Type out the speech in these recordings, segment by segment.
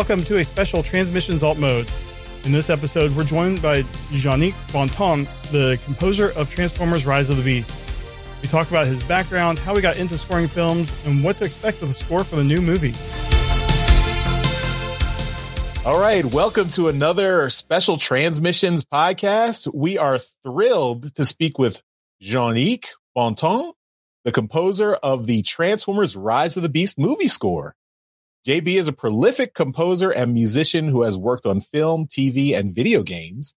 Welcome to a special Transmissions Alt mode. In this episode, we're joined by Jongnic Bontemps, the composer of Transformers Rise of the Beast. We talk about his background, how he got into scoring films, and what to expect of the score for the new movie. All right, welcome to another special Transmissions podcast. We are thrilled to speak with Jongnic Bontemps, the composer of the Transformers Rise of the Beast movie score. JB is a prolific composer and musician who has worked on film, TV, and video games.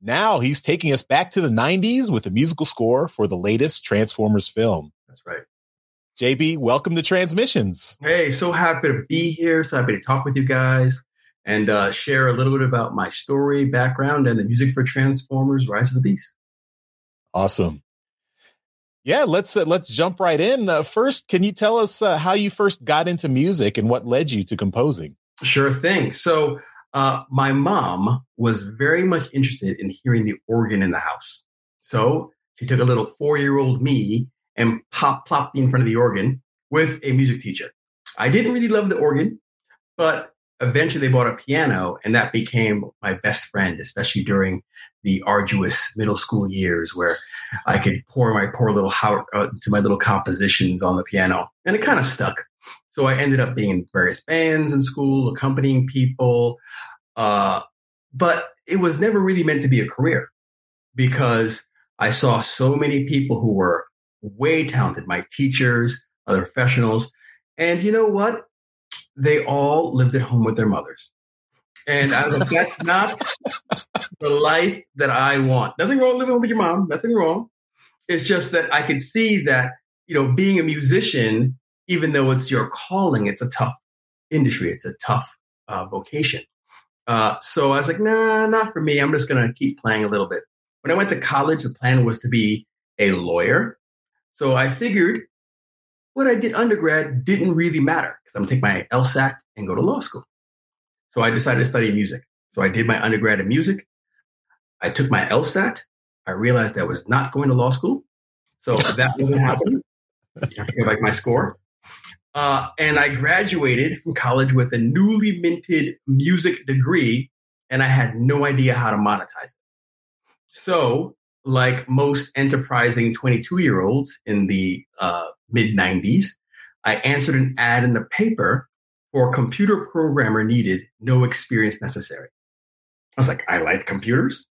Now he's taking us back to the 90s with a musical score for the latest Transformers film. That's right. JB, welcome to Transmissions. Hey, so happy to be here. So happy to talk with you guys and uh, share a little bit about my story, background, and the music for Transformers Rise of the Beast. Awesome. Yeah, let's uh, let's jump right in. Uh, first, can you tell us uh, how you first got into music and what led you to composing? Sure thing. So, uh, my mom was very much interested in hearing the organ in the house. So she took a little four-year-old me and pop plopped me in front of the organ with a music teacher. I didn't really love the organ, but eventually they bought a piano and that became my best friend, especially during the arduous middle school years where I could pour my poor little heart uh, to my little compositions on the piano and it kind of stuck. So I ended up being in various bands in school, accompanying people. Uh, but it was never really meant to be a career because I saw so many people who were way talented, my teachers, other professionals. And you know what? They all lived at home with their mothers. And I was like, that's not the life that I want. Nothing wrong living with your mom. Nothing wrong. It's just that I could see that, you know, being a musician, even though it's your calling, it's a tough industry. It's a tough uh, vocation. Uh, so I was like, nah, not for me. I'm just going to keep playing a little bit. When I went to college, the plan was to be a lawyer. So I figured what I did undergrad didn't really matter because I'm going to take my LSAT and go to law school. So I decided to study music. So I did my undergrad in music. I took my LSAT. I realized I was not going to law school. So that wasn't happening. I like my score. Uh, and I graduated from college with a newly minted music degree, and I had no idea how to monetize it. So, like most enterprising 22 year olds in the uh, mid 90s, I answered an ad in the paper for a computer programmer needed, no experience necessary. I was like, I like computers.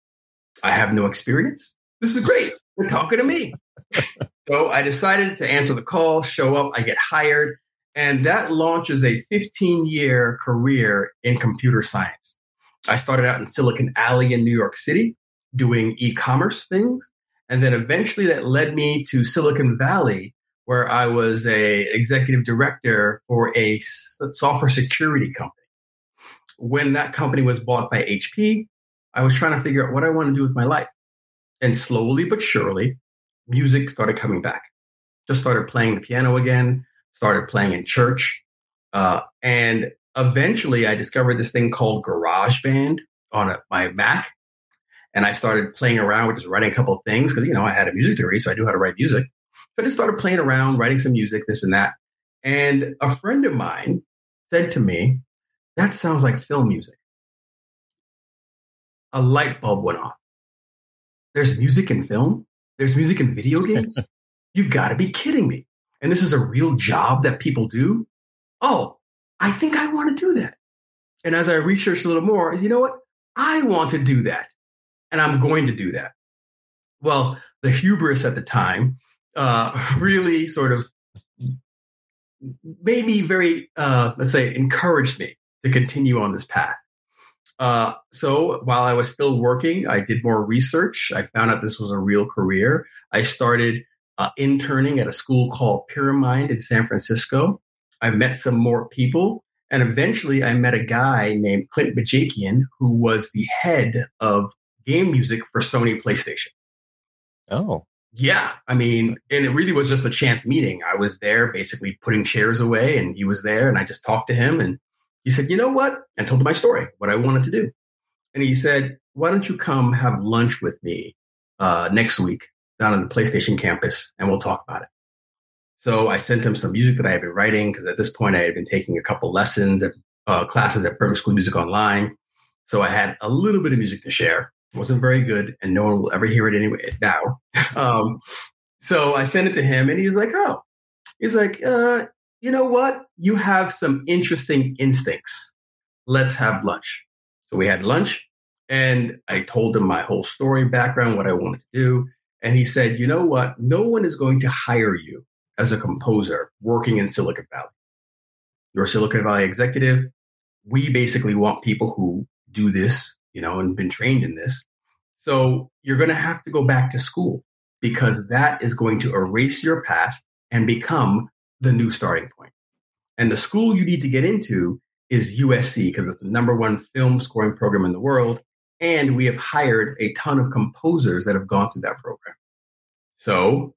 I have no experience. This is great. They're talking to me. so I decided to answer the call, show up, I get hired, and that launches a 15 year career in computer science. I started out in Silicon Alley in New York City doing e commerce things. And then eventually that led me to Silicon Valley where I was a executive director for a software security company. When that company was bought by HP, I was trying to figure out what I want to do with my life. And slowly but surely, music started coming back. Just started playing the piano again, started playing in church. Uh, and eventually I discovered this thing called GarageBand on a, my Mac. And I started playing around with just writing a couple of things because, you know, I had a music degree, so I knew how to write music. So I just started playing around, writing some music, this and that. And a friend of mine said to me, That sounds like film music. A light bulb went off. There's music in film? There's music in video games? You've got to be kidding me. And this is a real job that people do? Oh, I think I want to do that. And as I researched a little more, you know what? I want to do that. And I'm going to do that. Well, the hubris at the time uh, really sort of made me very, uh, let's say, encouraged me to continue on this path. Uh, so while I was still working, I did more research. I found out this was a real career. I started uh, interning at a school called Pyramind in San Francisco. I met some more people. And eventually I met a guy named Clint Bajakian, who was the head of game music for Sony PlayStation. Oh. Yeah, I mean, and it really was just a chance meeting. I was there basically putting chairs away, and he was there, and I just talked to him, and he said, "You know what?" and told him my story, what I wanted to do, and he said, "Why don't you come have lunch with me uh, next week down on the PlayStation campus, and we'll talk about it." So I sent him some music that I had been writing because at this point I had been taking a couple lessons uh, classes at Berklee School Music Online. So I had a little bit of music to share. Wasn't very good, and no one will ever hear it anyway now. um, so I sent it to him, and he's like, "Oh, he's like, uh, you know what? You have some interesting instincts. Let's have lunch." So we had lunch, and I told him my whole story, background, what I wanted to do, and he said, "You know what? No one is going to hire you as a composer working in Silicon Valley. You're a Silicon Valley executive. We basically want people who do this, you know, and been trained in this. So you're going to have to go back to school because that is going to erase your past and become the new starting point. And the school you need to get into is USC because it's the number one film scoring program in the world. And we have hired a ton of composers that have gone through that program. So,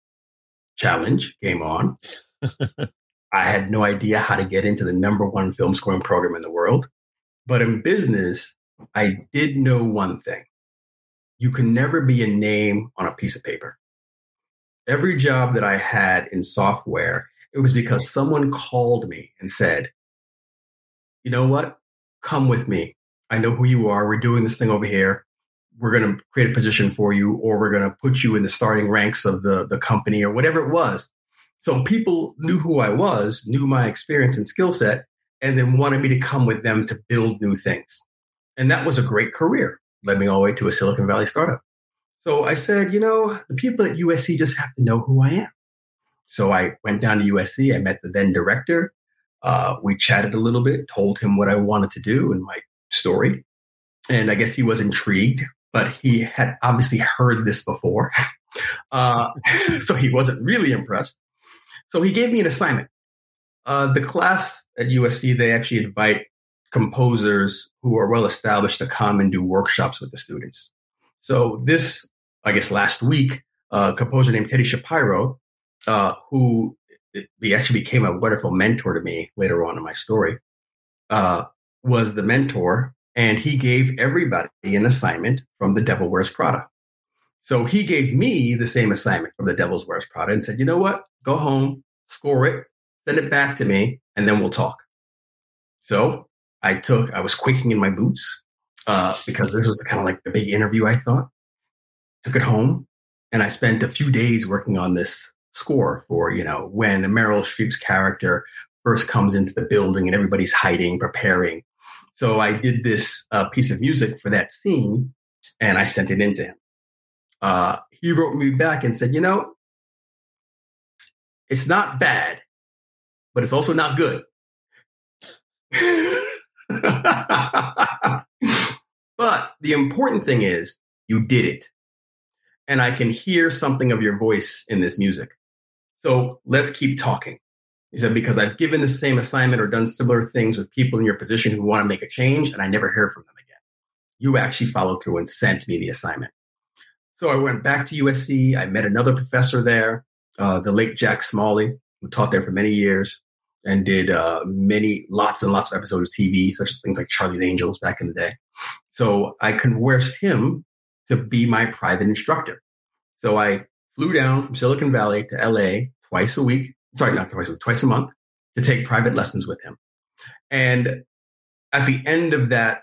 challenge, game on. I had no idea how to get into the number one film scoring program in the world. But in business, I did know one thing you can never be a name on a piece of paper. Every job that I had in software, it was because someone called me and said, you know what? Come with me. I know who you are. We're doing this thing over here. We're going to create a position for you, or we're going to put you in the starting ranks of the, the company, or whatever it was. So people knew who I was, knew my experience and skill set, and then wanted me to come with them to build new things. And that was a great career, led me all the way to a Silicon Valley startup. So I said, you know, the people at USC just have to know who I am. So I went down to USC. I met the then director. Uh, we chatted a little bit, told him what I wanted to do and my story. And I guess he was intrigued, but he had obviously heard this before. Uh, so he wasn't really impressed. So he gave me an assignment. Uh, the class at USC, they actually invite composers who are well established to come and do workshops with the students. So this, I guess, last week, a composer named Teddy Shapiro, uh, who he actually became a wonderful mentor to me later on in my story, uh, was the mentor, and he gave everybody an assignment from The Devil Wears Prada. So he gave me the same assignment from The Devil's Wears Prada and said, "You know what? Go home, score it, send it back to me, and then we'll talk." So I took, I was quaking in my boots uh, because this was kind of like the big interview, I thought. Took it home and I spent a few days working on this score for, you know, when Meryl Streep's character first comes into the building and everybody's hiding, preparing. So I did this uh, piece of music for that scene and I sent it in to him. Uh, he wrote me back and said, you know, it's not bad, but it's also not good. but the important thing is you did it. And I can hear something of your voice in this music. So let's keep talking. He said, because I've given the same assignment or done similar things with people in your position who want to make a change, and I never hear from them again. You actually followed through and sent me the assignment. So I went back to USC. I met another professor there, uh, the late Jack Smalley, who taught there for many years and did uh, many, lots and lots of episodes of TV, such as things like Charlie's Angels back in the day. So I conversed him to be my private instructor. So I flew down from Silicon Valley to LA twice a week. Sorry, not twice a week, twice a month to take private lessons with him. And at the end of that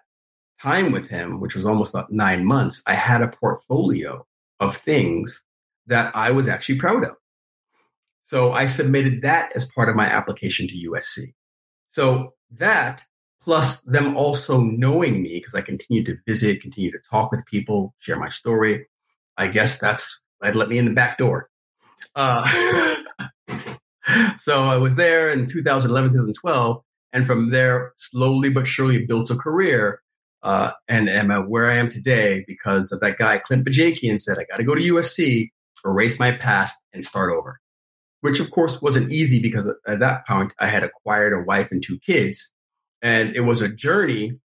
time with him, which was almost about nine months, I had a portfolio of things that I was actually proud of. So I submitted that as part of my application to USC. So that plus them also knowing me because I continued to visit, continue to talk with people, share my story. I guess that's that let me in the back door. Uh, so I was there in 2011, 2012, and from there, slowly but surely built a career. Uh, and am where I am today because of that guy, Clint Bajakian, said, I got to go to USC, erase my past, and start over which of course wasn't easy because at that point I had acquired a wife and two kids. And it was a journey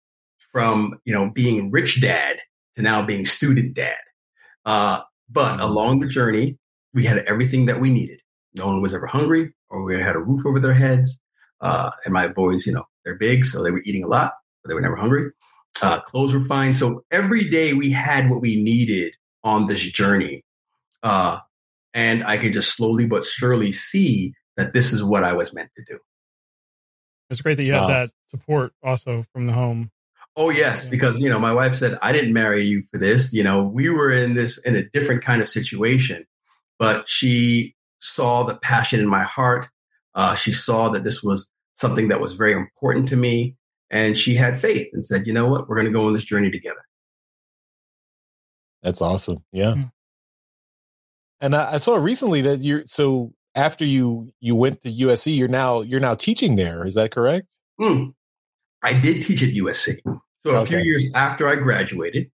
from, you know, being rich dad to now being student dad. Uh, but along the journey, we had everything that we needed. No one was ever hungry or we had a roof over their heads. Uh, and my boys, you know, they're big, so they were eating a lot, but they were never hungry. Uh, clothes were fine. So every day we had what we needed on this journey. Uh, and I could just slowly but surely see that this is what I was meant to do. It's great that you have that support also from the home. Oh yes, because you know my wife said I didn't marry you for this. You know we were in this in a different kind of situation, but she saw the passion in my heart. Uh, she saw that this was something that was very important to me, and she had faith and said, "You know what? We're going to go on this journey together." That's awesome. Yeah. And I, I saw recently that you're so after you you went to USC, you're now you're now teaching there. Is that correct? Mm. I did teach at USC. So a few years after I graduated,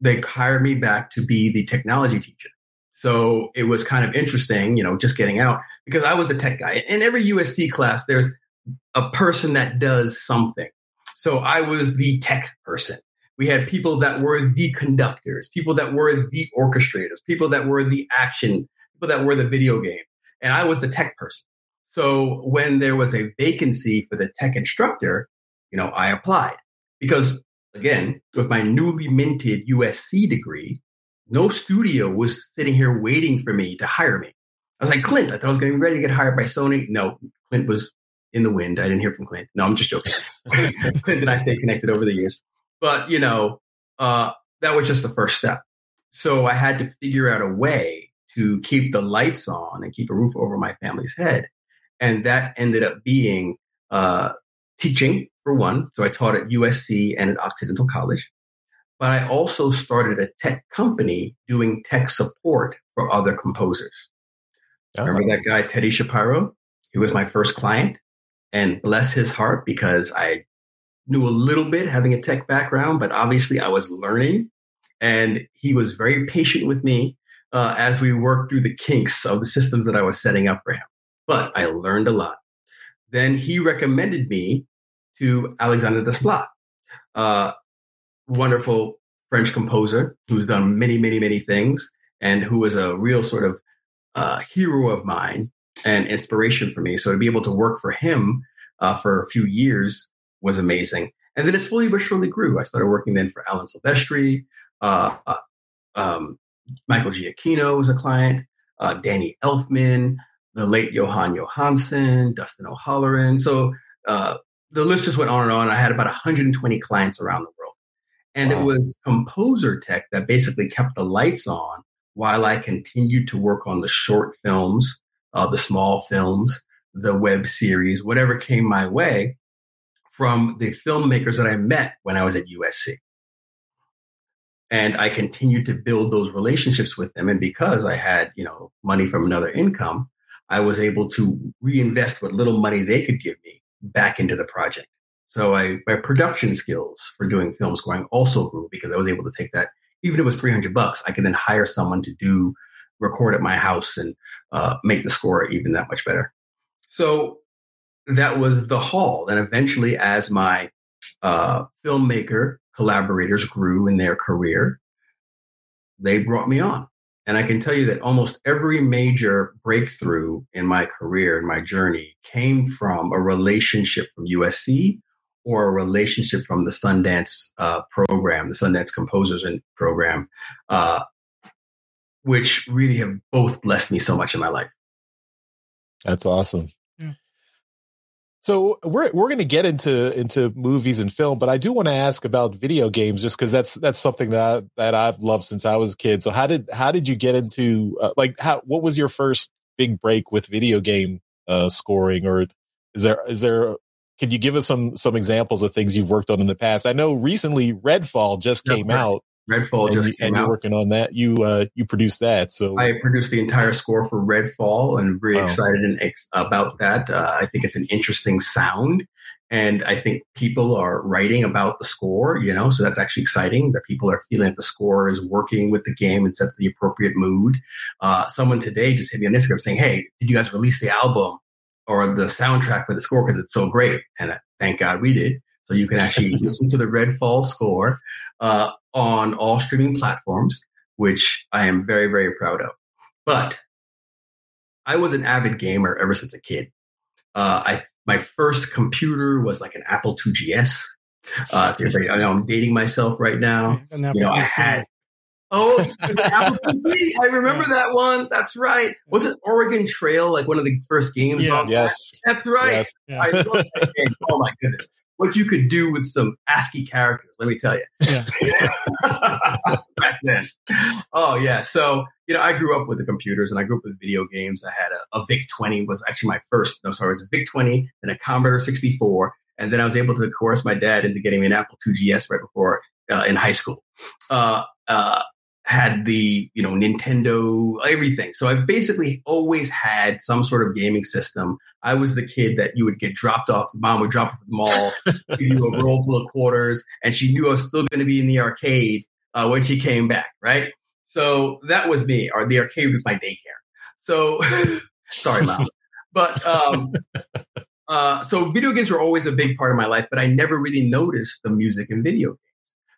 they hired me back to be the technology teacher. So it was kind of interesting, you know, just getting out because I was the tech guy. In every USC class, there's a person that does something. So I was the tech person. We had people that were the conductors, people that were the orchestrators, people that were the action, people that were the video game. And I was the tech person. So when there was a vacancy for the tech instructor, you know, I applied because again, with my newly minted USC degree, no studio was sitting here waiting for me to hire me. I was like, Clint, I thought I was getting ready to get hired by Sony. No, Clint was in the wind. I didn't hear from Clint. No, I'm just joking. Clint and I stayed connected over the years. But, you know, uh, that was just the first step. So I had to figure out a way to keep the lights on and keep a roof over my family's head. And that ended up being uh, teaching for one. So I taught at USC and at Occidental College. But I also started a tech company doing tech support for other composers. Oh. Remember that guy, Teddy Shapiro? He was my first client. And bless his heart, because I knew a little bit having a tech background, but obviously I was learning. And he was very patient with me uh, as we worked through the kinks of the systems that I was setting up for him. But I learned a lot. Then he recommended me to Alexander Desplat, uh, wonderful French composer who's done many, many, many things and who was a real sort of uh, hero of mine and inspiration for me. So to be able to work for him uh, for a few years was amazing. And then it slowly but surely grew. I started working then for Alan Silvestri, uh, uh um, Michael Giacchino was a client, uh, Danny Elfman, the late Jóhann Jóhannsson, Dustin O'Halloran. So uh, the list just went on and on. I had about 120 clients around the world. And wow. it was Composer Tech that basically kept the lights on while I continued to work on the short films, uh, the small films, the web series, whatever came my way from the filmmakers that I met when I was at USC. And I continued to build those relationships with them. And because I had, you know, money from another income, I was able to reinvest what little money they could give me back into the project. So I, my production skills for doing film scoring also grew because I was able to take that, even if it was 300 bucks, I could then hire someone to do record at my house and uh, make the score even that much better. So that was the hall. And eventually, as my uh, filmmaker collaborators grew in their career, they brought me on. And I can tell you that almost every major breakthrough in my career and my journey came from a relationship from USC or a relationship from the Sundance uh, program, the Sundance Composers and Program, uh, which really have both blessed me so much in my life. That's awesome. So we're we're going to get into into movies and film, but I do want to ask about video games, just because that's that's something that that I've loved since I was a kid. So how did how did you get into uh, like how what was your first big break with video game uh, scoring, or is there is there could you give us some some examples of things you've worked on in the past? I know recently Redfall just came out. Redfall and just you, came and out. you're working on that. You uh, you produced that, so I produced the entire score for Redfall, and very wow. excited and ex- about that. Uh, I think it's an interesting sound, and I think people are writing about the score. You know, so that's actually exciting that people are feeling that the score is working with the game and sets the appropriate mood. Uh, someone today just hit me on Instagram saying, "Hey, did you guys release the album or the soundtrack for the score because it's so great?" And uh, thank God we did. So you can actually listen to the Redfall score. Uh, on all streaming platforms, which I am very, very proud of. But I was an avid gamer ever since a kid. Uh, I my first computer was like an Apple IIgs. Uh, I know I'm dating myself right now. You know, I had Oh, Apple TV. I remember yeah. that one. That's right. Was it Oregon Trail, like one of the first games? Yeah. Yes. That? That's right. Yes. Yeah. I. Oh my goodness. What you could do with some ASCII characters, let me tell you. Yeah. Back then. Oh yeah. So, you know, I grew up with the computers and I grew up with video games. I had a, a VIC 20 was actually my first, no, sorry, it was a VIC 20 and a Commodore 64. And then I was able to coerce my dad into getting me an Apple II GS right before uh, in high school. Uh, uh, had the you know Nintendo everything. So I basically always had some sort of gaming system. I was the kid that you would get dropped off. Mom would drop off at the mall, give you a roll full of quarters, and she knew I was still going to be in the arcade uh, when she came back. Right. So that was me. Or the arcade was my daycare. So sorry, mom. But um, uh, so video games were always a big part of my life, but I never really noticed the music in video games.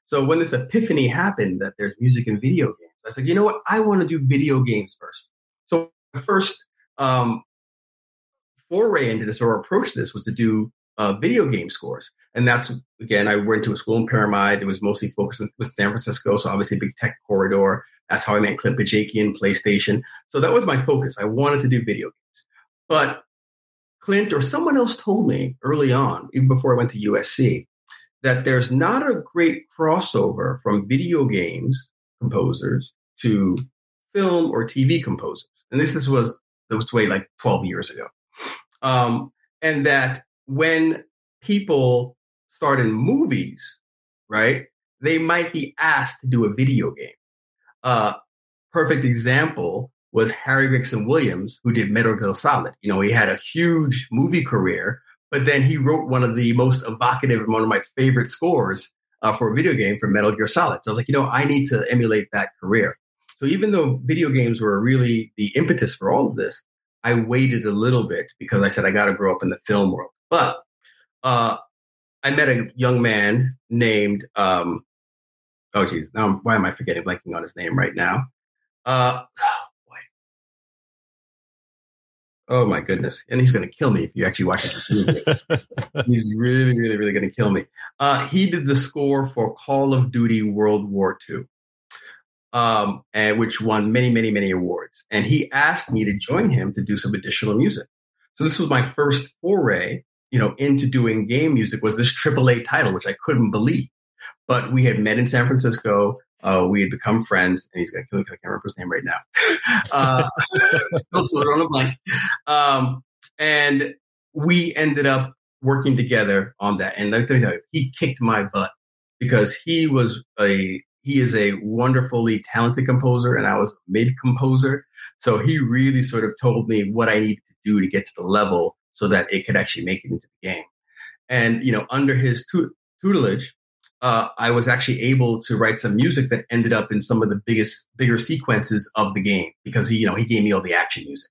So when this epiphany happened that there's music in video games, I said, you know what? I want to do video games first. So first um, foray into this or approach to this was to do uh, video game scores. And that's, again, I went to a school in Pyramind. It was mostly focused with San Francisco. So obviously big tech corridor. That's how I met Clint Bajakian, PlayStation. So that was my focus. I wanted to do video games. But Clint or someone else told me early on, even before I went to USC, that there's not a great crossover from video games composers to film or TV composers. And this, this was this way like 12 years ago. Um, and that when people start in movies, right, they might be asked to do a video game. Uh, perfect example was Harry Gregson Williams, who did Metal Gear Solid. You know, he had a huge movie career, but then he wrote one of the most evocative and one of my favorite scores uh, for a video game for Metal Gear Solid. So I was like, you know, I need to emulate that career. So even though video games were really the impetus for all of this, I waited a little bit because I said I got to grow up in the film world. But uh, I met a young man named, um, oh geez, now why am I forgetting blanking on his name right now? Uh, Oh my goodness. And he's going to kill me if you actually watch this movie. he's really, really, really going to kill me. Uh, he did the score for Call of Duty World War II, um, and which won many, many, many awards. And he asked me to join him to do some additional music. So this was my first foray, you know, into doing game music was this AAA title, which I couldn't believe. But we had met in San Francisco. Uh, we had become friends, and he's to kill me because I can't remember his name right now. Uh, still sort on a blank. Um, and we ended up working together on that. And let me tell you, he kicked my butt because he was a he is a wonderfully talented composer, and I was a mid composer. So he really sort of told me what I needed to do to get to the level so that it could actually make it into the game. And you know, under his tutelage, uh, I was actually able to write some music that ended up in some of the biggest, bigger sequences of the game because he, you know, he gave me all the action music.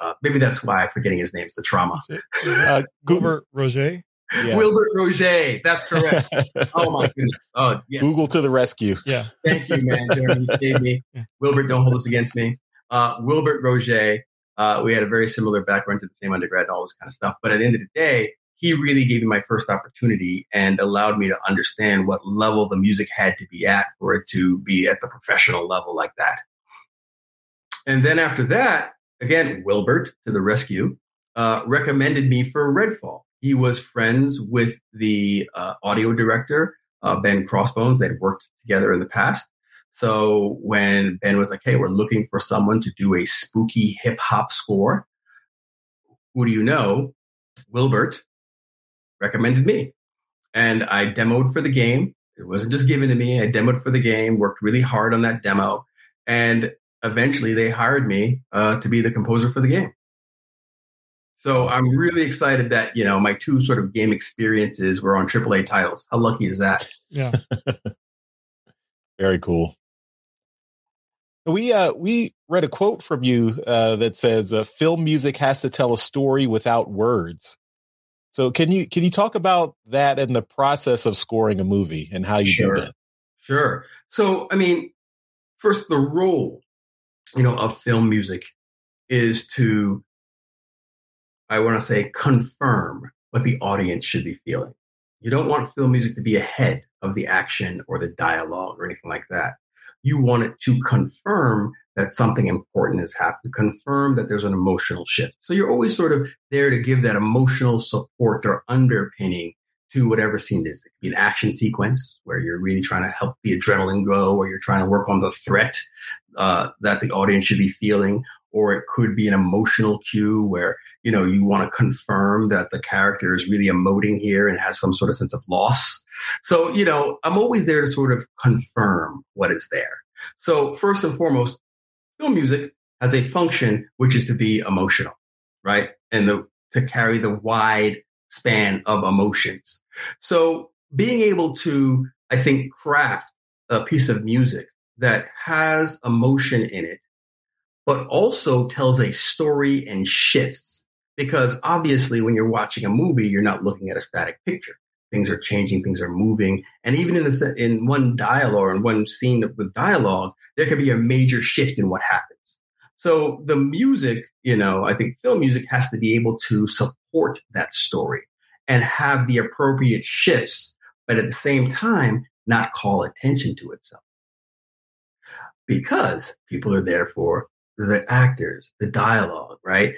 Uh, maybe that's why I'm forgetting his name. It's the trauma. Uh, Wilbert Roget. Yeah. Wilbert Roget. That's correct. oh my goodness. Oh, yeah. Google to the rescue. Yeah. Thank you, man. Jeremy, you saved me. Wilbert, don't hold this against me. Uh, Wilbert Roget. Uh, we had a very similar background to the same undergrad and all this kind of stuff. But at the end of the day, he really gave me my first opportunity and allowed me to understand what level the music had to be at for it to be at the professional level like that. And then after that, again, Wilbert to the rescue, uh, recommended me for Redfall. He was friends with the uh, audio director, uh, Ben Crossbones. They'd worked together in the past. So when Ben was like, hey, we're looking for someone to do a spooky hip hop score, who do you know? Wilbert recommended me. And I demoed for the game. It wasn't just given to me. I demoed for the game, worked really hard on that demo. And eventually they hired me uh, to be the composer for the game. So I'm really excited that, you know, my two sort of game experiences were on AAA titles. How lucky is that? Yeah. Very cool. We uh we read a quote from you uh, that says uh, film music has to tell a story without words. So can you can you talk about that and the process of scoring a movie and how you sure. do that? Sure. So I mean, first the role, you know, of film music is to I want to say confirm what the audience should be feeling. You don't want film music to be ahead of the action or the dialogue or anything like that. you want it to confirm that something important has happened, confirm that there's an emotional shift. So you're always sort of there to give that emotional support or underpinning to whatever scene it is. It could be an action sequence where you're really trying to help the adrenaline go, or you're trying to work on the threat uh, that the audience should be feeling, or it could be an emotional cue where you know you want to confirm that the character is really emoting here and has some sort of sense of loss. So you know, I'm always there to sort of confirm what is there. So first and foremost, film music has a function which is to be emotional, right? And the to carry the wide span of emotions. So being able to, I think, craft a piece of music that has emotion in it, but also tells a story and shifts. Because obviously, when you're watching a movie, you're not looking at a static picture. Things are changing, things are moving, and even in the in one dialogue or in one scene with dialogue, there could be a major shift in what happens. So the music, you know, I think film music has to be able to support that story and have the appropriate shifts, but at the same time, not call attention to itself. Because people are there for the actors, the dialogue, right?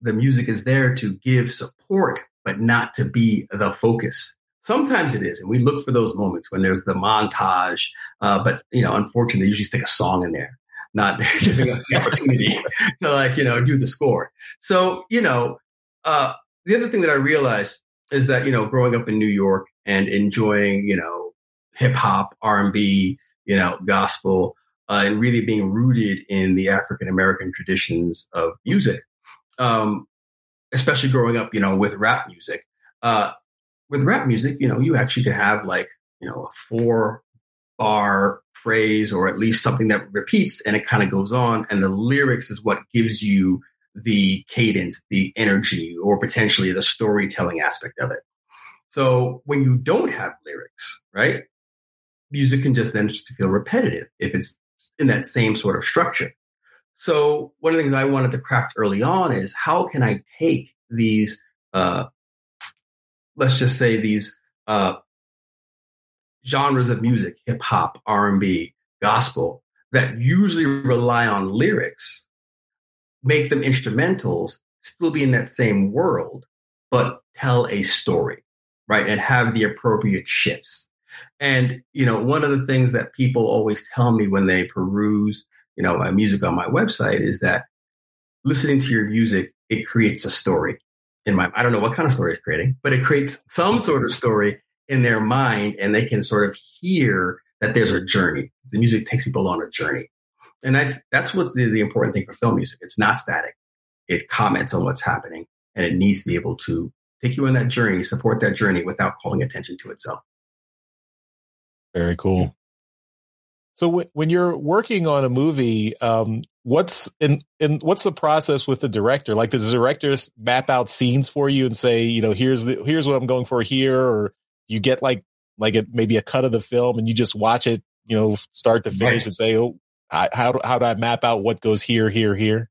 The music is there to give support, but not to be the focus. Sometimes it is, and we look for those moments when there's the montage. Uh, but you know, unfortunately, they usually stick a song in there not giving us the opportunity to like, you know, do the score. So, you know, uh, the other thing that I realized is that, you know, growing up in New York and enjoying, you know, hip hop, R and B, you know, gospel, uh, and really being rooted in the African American traditions of music, um, especially growing up, you know, with rap music. Uh, with rap music, you know, you actually could have like, you know, a four bar phrase or at least something that repeats and it kind of goes on. And the lyrics is what gives you the cadence, the energy, or potentially the storytelling aspect of it. So when you don't have lyrics, right? Music can just then just feel repetitive if it's in that same sort of structure. So one of the things I wanted to craft early on is how can I take these, uh, let's just say these uh, genres of music, hip hop, R&B, gospel, that usually rely on lyrics, make them instrumentals, still be in that same world, but tell a story, right? And have the appropriate shifts. And, you know, one of the things that people always tell me when they peruse, you know, my music on my website is that listening to your music, it creates a story in my, I don't know what kind of story it's creating, but it creates some sort of story in their mind and they can sort of hear that there's a journey. The music takes people on a journey. And I, that's what the, the important thing for film music. It's not static. It comments on what's happening and it needs to be able to take you on that journey, support that journey without calling attention to itself. Very cool. So w- when you're working on a movie, um, what's in, in what's the process with the director? Like, does the director map out scenes for you and say, you know, here's the here's what I'm going for here, or you get like like a, maybe a cut of the film and you just watch it, you know, start to finish right. and say, oh, how how do I map out what goes here, here, here?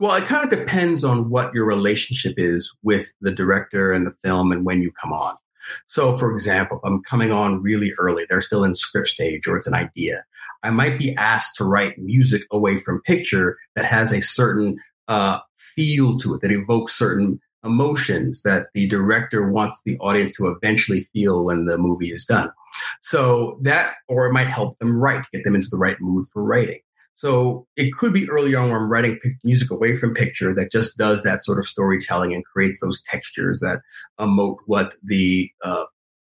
Well, it kind of depends on what your relationship is with the director and the film and when you come on. So, for example, if I'm coming on really early, they're still in script stage or it's an idea. I might be asked to write music away from picture that has a certain uh, feel to it that evokes certain emotions that the director wants the audience to eventually feel when the movie is done. So that, or it might help them write, get them into the right mood for writing. So it could be early on where I'm writing music away from picture that just does that sort of storytelling and creates those textures that emote what the uh,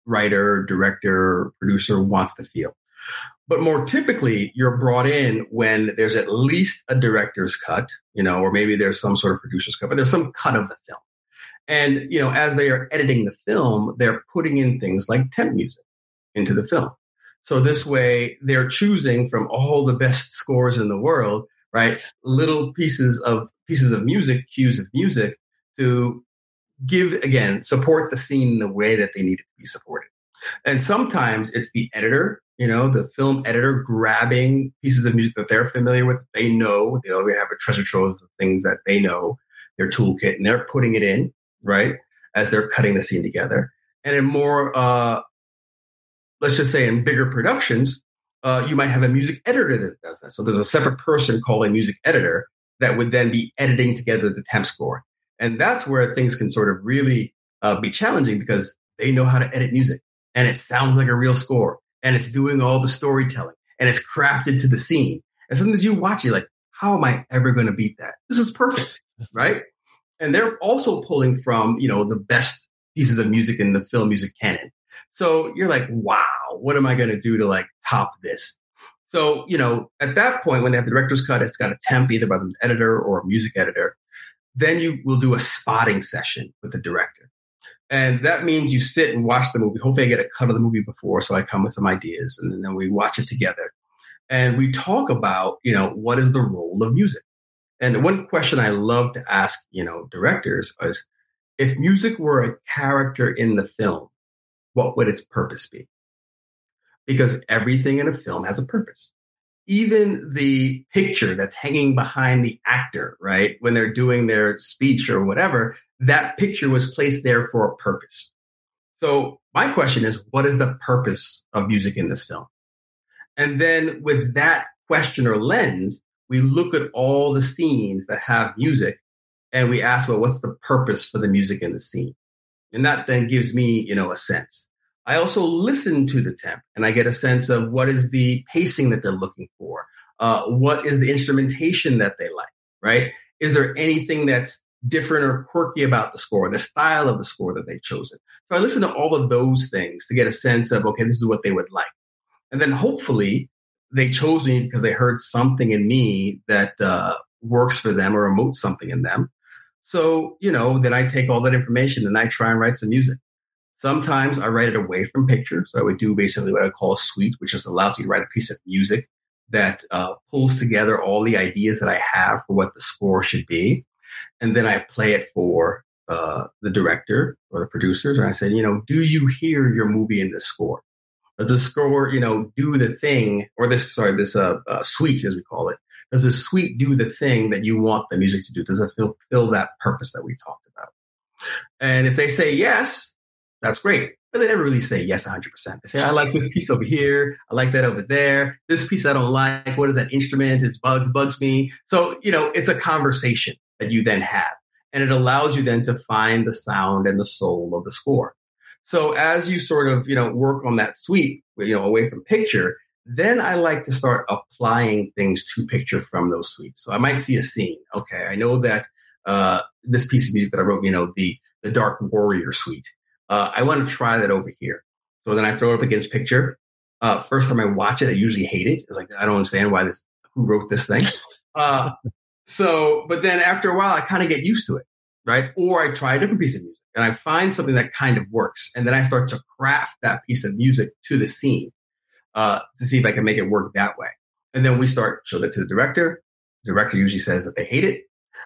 writer, director, producer wants to feel. But more typically, you're brought in when there's at least a director's cut, you know, or maybe there's some sort of producer's cut, but there's some cut of the film. And, you know, as they are editing the film, they're putting in things like temp music into the film. So this way they're choosing from all the best scores in the world, right? Little pieces of pieces of music, cues of music to give again, support the scene in the way that they need it to be supported. And sometimes it's the editor, you know, the film editor grabbing pieces of music that they're familiar with, they know, they already have a treasure trove of things that they know, their toolkit, and they're putting it in right? As they're cutting the scene together. And in more, uh, let's just say in bigger productions, uh, you might have a music editor that does that. So there's a separate person called a music editor that would then be editing together the temp score. And that's where things can sort of really uh, be challenging because they know how to edit music and it sounds like a real score and it's doing all the storytelling and it's crafted to the scene. And sometimes you watch it like, how am I ever going to beat that? This is perfect, right? And they're also pulling from, you know, the best pieces of music in the film music canon. So you're like, wow, what am I going to do to like top this? So, you know, at that point, when they have the director's cut, it's got a temp either by the editor or a music editor. Then you will do a spotting session with the director. And that means you sit and watch the movie. Hopefully, I get a cut of the movie before, so I come with some ideas, and then we watch it together. And we talk about, you know, what is the role of music? And one question I love to ask, you know, directors is, if music were a character in the film, what would its purpose be? Because everything in a film has a purpose even the picture that's hanging behind the actor, right? When they're doing their speech or whatever, that picture was placed there for a purpose. So my question is, what is the purpose of music in this film? And then with that question or lens, we look at all the scenes that have music and we ask, well, what's the purpose for the music in the scene? And that then gives me, you know, a sense. I also listen to the temp and I get a sense of what is the pacing that they're looking for. Uh, what is the instrumentation that they like, right? Is there anything that's different or quirky about the score, the style of the score that they've chosen? So I listen to all of those things to get a sense of, okay, this is what they would like. And then hopefully they chose me because they heard something in me that uh, works for them or emotes something in them. So, you know, then I take all that information and I try and write some music. Sometimes I write it away from picture. So I would do basically what I call a suite, which just allows me to write a piece of music that uh, pulls together all the ideas that I have for what the score should be. And then I play it for uh, the director or the producers. And I said, you know, do you hear your movie in the score? Does the score, you know, do the thing, or this, sorry, this uh, uh, suite, as we call it, does the suite do the thing that you want the music to do? Does it fulfill that purpose that we talked about? And if they say yes, that's great. But they never really say yes 100%. They say, I like this piece over here. I like that over there. This piece I don't like. What is that instrument? It's bug, bugs me. So, you know, it's a conversation that you then have. And it allows you then to find the sound and the soul of the score. So as you sort of, you know, work on that suite, you know, away from picture, then I like to start applying things to picture from those suites. So I might see a scene. Okay, I know that uh, this piece of music that I wrote, you know, the the Dark Warrior suite uh, I want to try that over here. So then I throw it up against picture. Uh, first time I watch it, I usually hate it. It's like, I don't understand why this, who wrote this thing. Uh, so, but then after a while, I kind of get used to it, right? Or I try a different piece of music and I find something that kind of works. And then I start to craft that piece of music to the scene, uh, to see if I can make it work that way. And then we start, show that to the director. The director usually says that they hate it.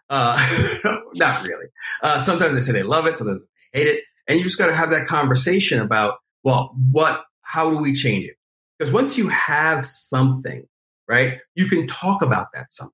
Uh, not really. Uh, sometimes they say they love it. Sometimes they hate it. And you just got to have that conversation about, well, what, how do we change it? Because once you have something, right, you can talk about that something.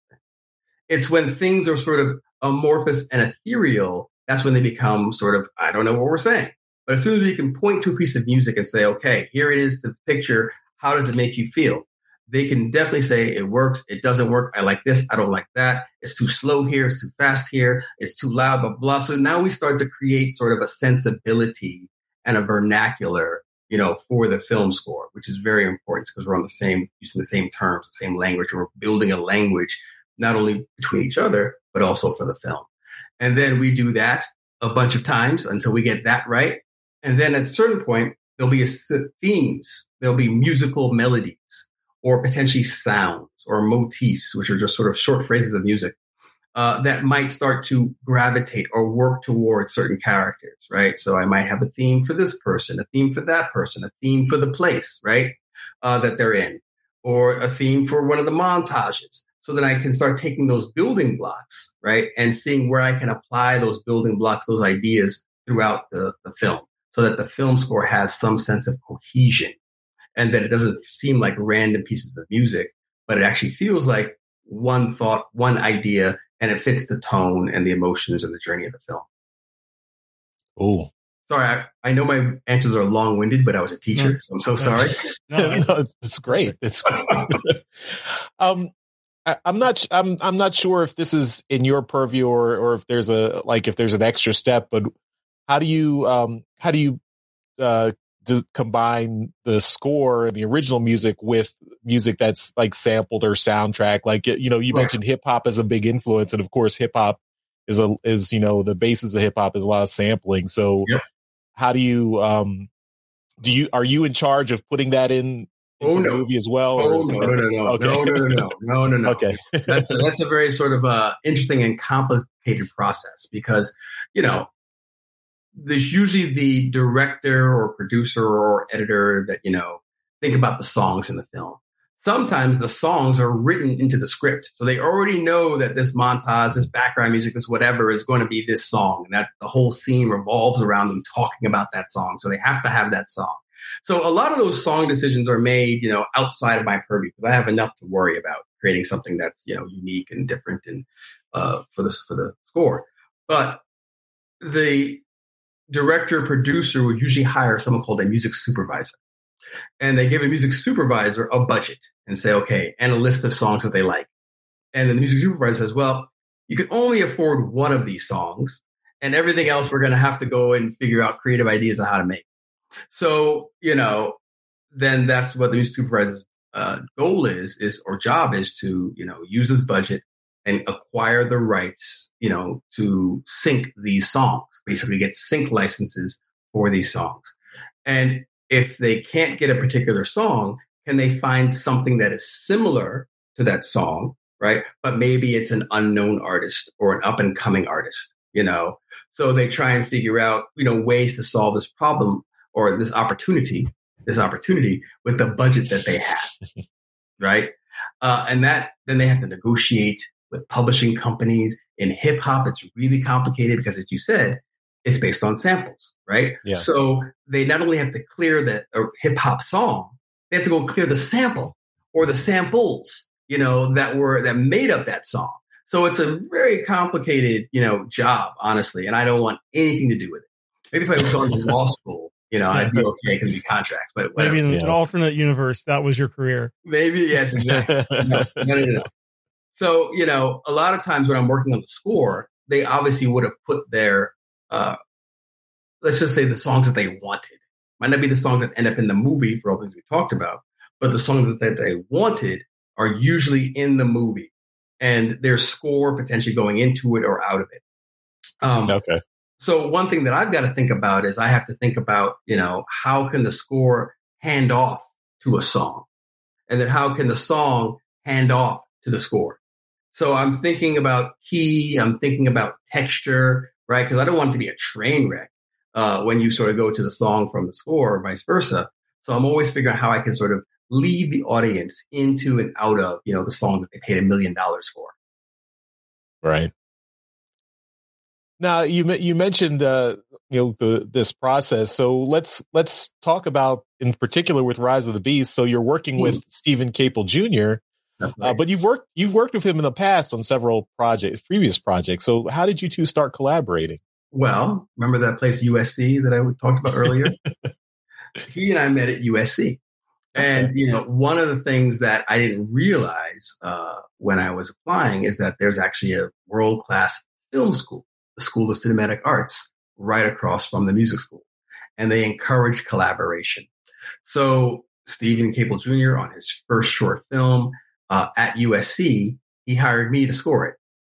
It's when things are sort of amorphous and ethereal, that's when they become sort of, I don't know what we're saying. But as soon as we can point to a piece of music and say, okay, here it is to picture, how does it make you feel? They can definitely say it works, it doesn't work, I like this, I don't like that, it's too slow here, it's too fast here, it's too loud, blah, blah. So now we start to create sort of a sensibility and a vernacular, you know, for the film score, which is very important because we're on the same, using the same terms, the same language, we're building a language not only between each other, but also for the film. And then we do that a bunch of times until we get that right. And then at a certain point, there'll be a, themes, there'll be musical melodies or potentially sounds or motifs, which are just sort of short phrases of music uh, that might start to gravitate or work towards certain characters, right? So I might have a theme for this person, a theme for that person, a theme for the place, right? Uh, that they're in, or a theme for one of the montages. So then I can start taking those building blocks, right? And seeing where I can apply those building blocks, those ideas throughout the, the film so that the film score has some sense of cohesion and that it doesn't seem like random pieces of music, but it actually feels like one thought, one idea, and it fits the tone and the emotions and the journey of the film. Oh, Sorry, I, I know my answers are long winded, but I was a teacher, no. so I'm so sorry. no, it's great. It's um, I, am not. I'm. I'm not sure if this is in your purview or or if there's a like if there's an extra step. But how do you um how do you uh to combine the score and the original music with music that's like sampled or soundtrack like you know you right. mentioned hip hop as a big influence and of course hip hop is a is you know the basis of hip hop is a lot of sampling so yep. how do you um do you are you in charge of putting that in oh, no. movie as well? Oh no, no, no, no, okay. no, no, no, no, no, no, no. Okay, that's a, that's a very sort of uh, interesting and complicated process because you know there's usually the director or producer or editor that you know think about the songs in the film. Sometimes the songs are written into the script, so they already know that this montage, this background music, this whatever is going to be this song, and that the whole scene revolves around them talking about that song. So they have to have that song. So a lot of those song decisions are made, you know, outside of my purview because I have enough to worry about creating something that's you know unique and different and uh, for this for the score. But the director producer would usually hire someone called a music supervisor. And they give a music supervisor a budget and say, okay, and a list of songs that they like. And then the music supervisor says, well, you can only afford one of these songs and everything else we're going to have to go and figure out creative ideas on how to make. So, you know, then that's what the music supervisor's uh, goal is, is or job is to, you know, use his budget and acquire the rights, you know, to sync these songs, basically get sync licenses for these songs. And if they can't get a particular song, can they find something that is similar to that song, right? But maybe it's an unknown artist or an up and coming artist, you know? So they try and figure out, you know, ways to solve this problem or this opportunity, this opportunity with the budget that they have, right? Uh, and that then they have to negotiate with publishing companies. In hip hop, it's really complicated because, as you said, it's based on samples, right? Yeah. So they not only have to clear the uh, hip hop song, they have to go clear the sample or the samples, you know, that were that made up that song. So it's a very complicated, you know, job, honestly, and I don't want anything to do with it. Maybe if I was going to law school, you know, I'd be okay because we contracts. But whatever. maybe in yeah. an alternate universe, that was your career. Maybe yes, exactly. no, no, no, no. So, you know, a lot of times when I'm working on the score, they obviously would have put their, uh, let's just say the songs that they wanted. Might not be the songs that end up in the movie for all things we talked about, but the songs that they wanted are usually in the movie and their score potentially going into it or out of it. Um, okay. So one thing that I've got to think about is I have to think about, you know, how can the score hand off to a song? And then how can the song hand off to the score? So I'm thinking about key, I'm thinking about texture, right? Because I don't want it to be a train wreck uh, when you sort of go to the song from the score or vice versa. So I'm always figuring out how I can sort of lead the audience into and out of, you know, the song that they paid a million dollars for. Right. Now you you mentioned uh, you know the this process. So let's let's talk about in particular with Rise of the Beast. So you're working with hmm. Steven Caple Jr. Uh, but you've worked you've worked with him in the past on several projects, previous projects. So how did you two start collaborating? Well, remember that place USC that I talked about earlier? he and I met at USC, and you know one of the things that I didn't realize uh, when I was applying is that there's actually a world class film school, the School of Cinematic Arts, right across from the music school, and they encourage collaboration. So Steven Caple Jr. on his first short film uh, at USC, he hired me to score it.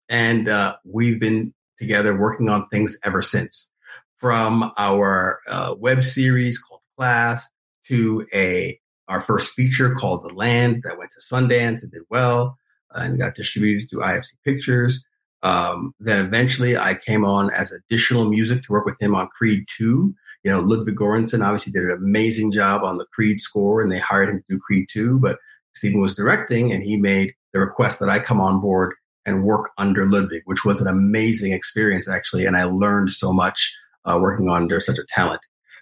And uh, we've been together working on things ever since. From our uh, web series called Class to a our first feature called The Land that went to Sundance and did well and got distributed through IFC Pictures. Um, then eventually I came on as additional music to work with him on Creed 2. You know, Ludwig Göransson obviously did an amazing job on the Creed score and they hired him to do Creed 2, but Steven was directing, and he made the request that I come on board and work under Ludwig, which was an amazing experience actually, and I learned so much uh, working under such a talent.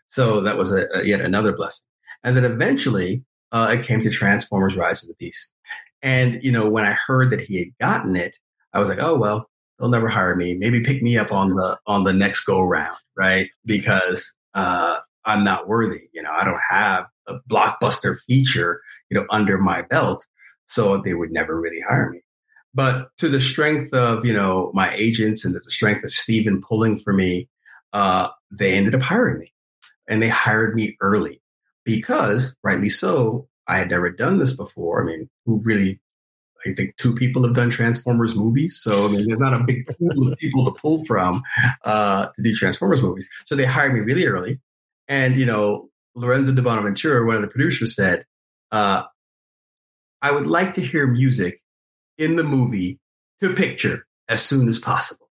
So that was a, a, yet another blessing. And then eventually, uh, it came to Transformers: Rise of the Beast. And you know, when I heard that he had gotten it, I was like, oh well, they'll never hire me. Maybe pick me up on the on the next go round, right? Because uh, I'm not worthy. You know, I don't have a blockbuster feature, you know, under my belt. So they would never really hire me. But to the strength of, you know, my agents and the strength of Steven pulling for me, uh, they ended up hiring me and they hired me early because rightly so, I had never done this before. I mean, who really, I think two people have done Transformers movies. So, I mean, there's not a big pool of people to pull from, uh, to do Transformers movies. So they hired me really early. And, you know, Lorenzo di Bonaventura, one of the producers said, uh, I would like to hear music in the movie to picture as soon as possible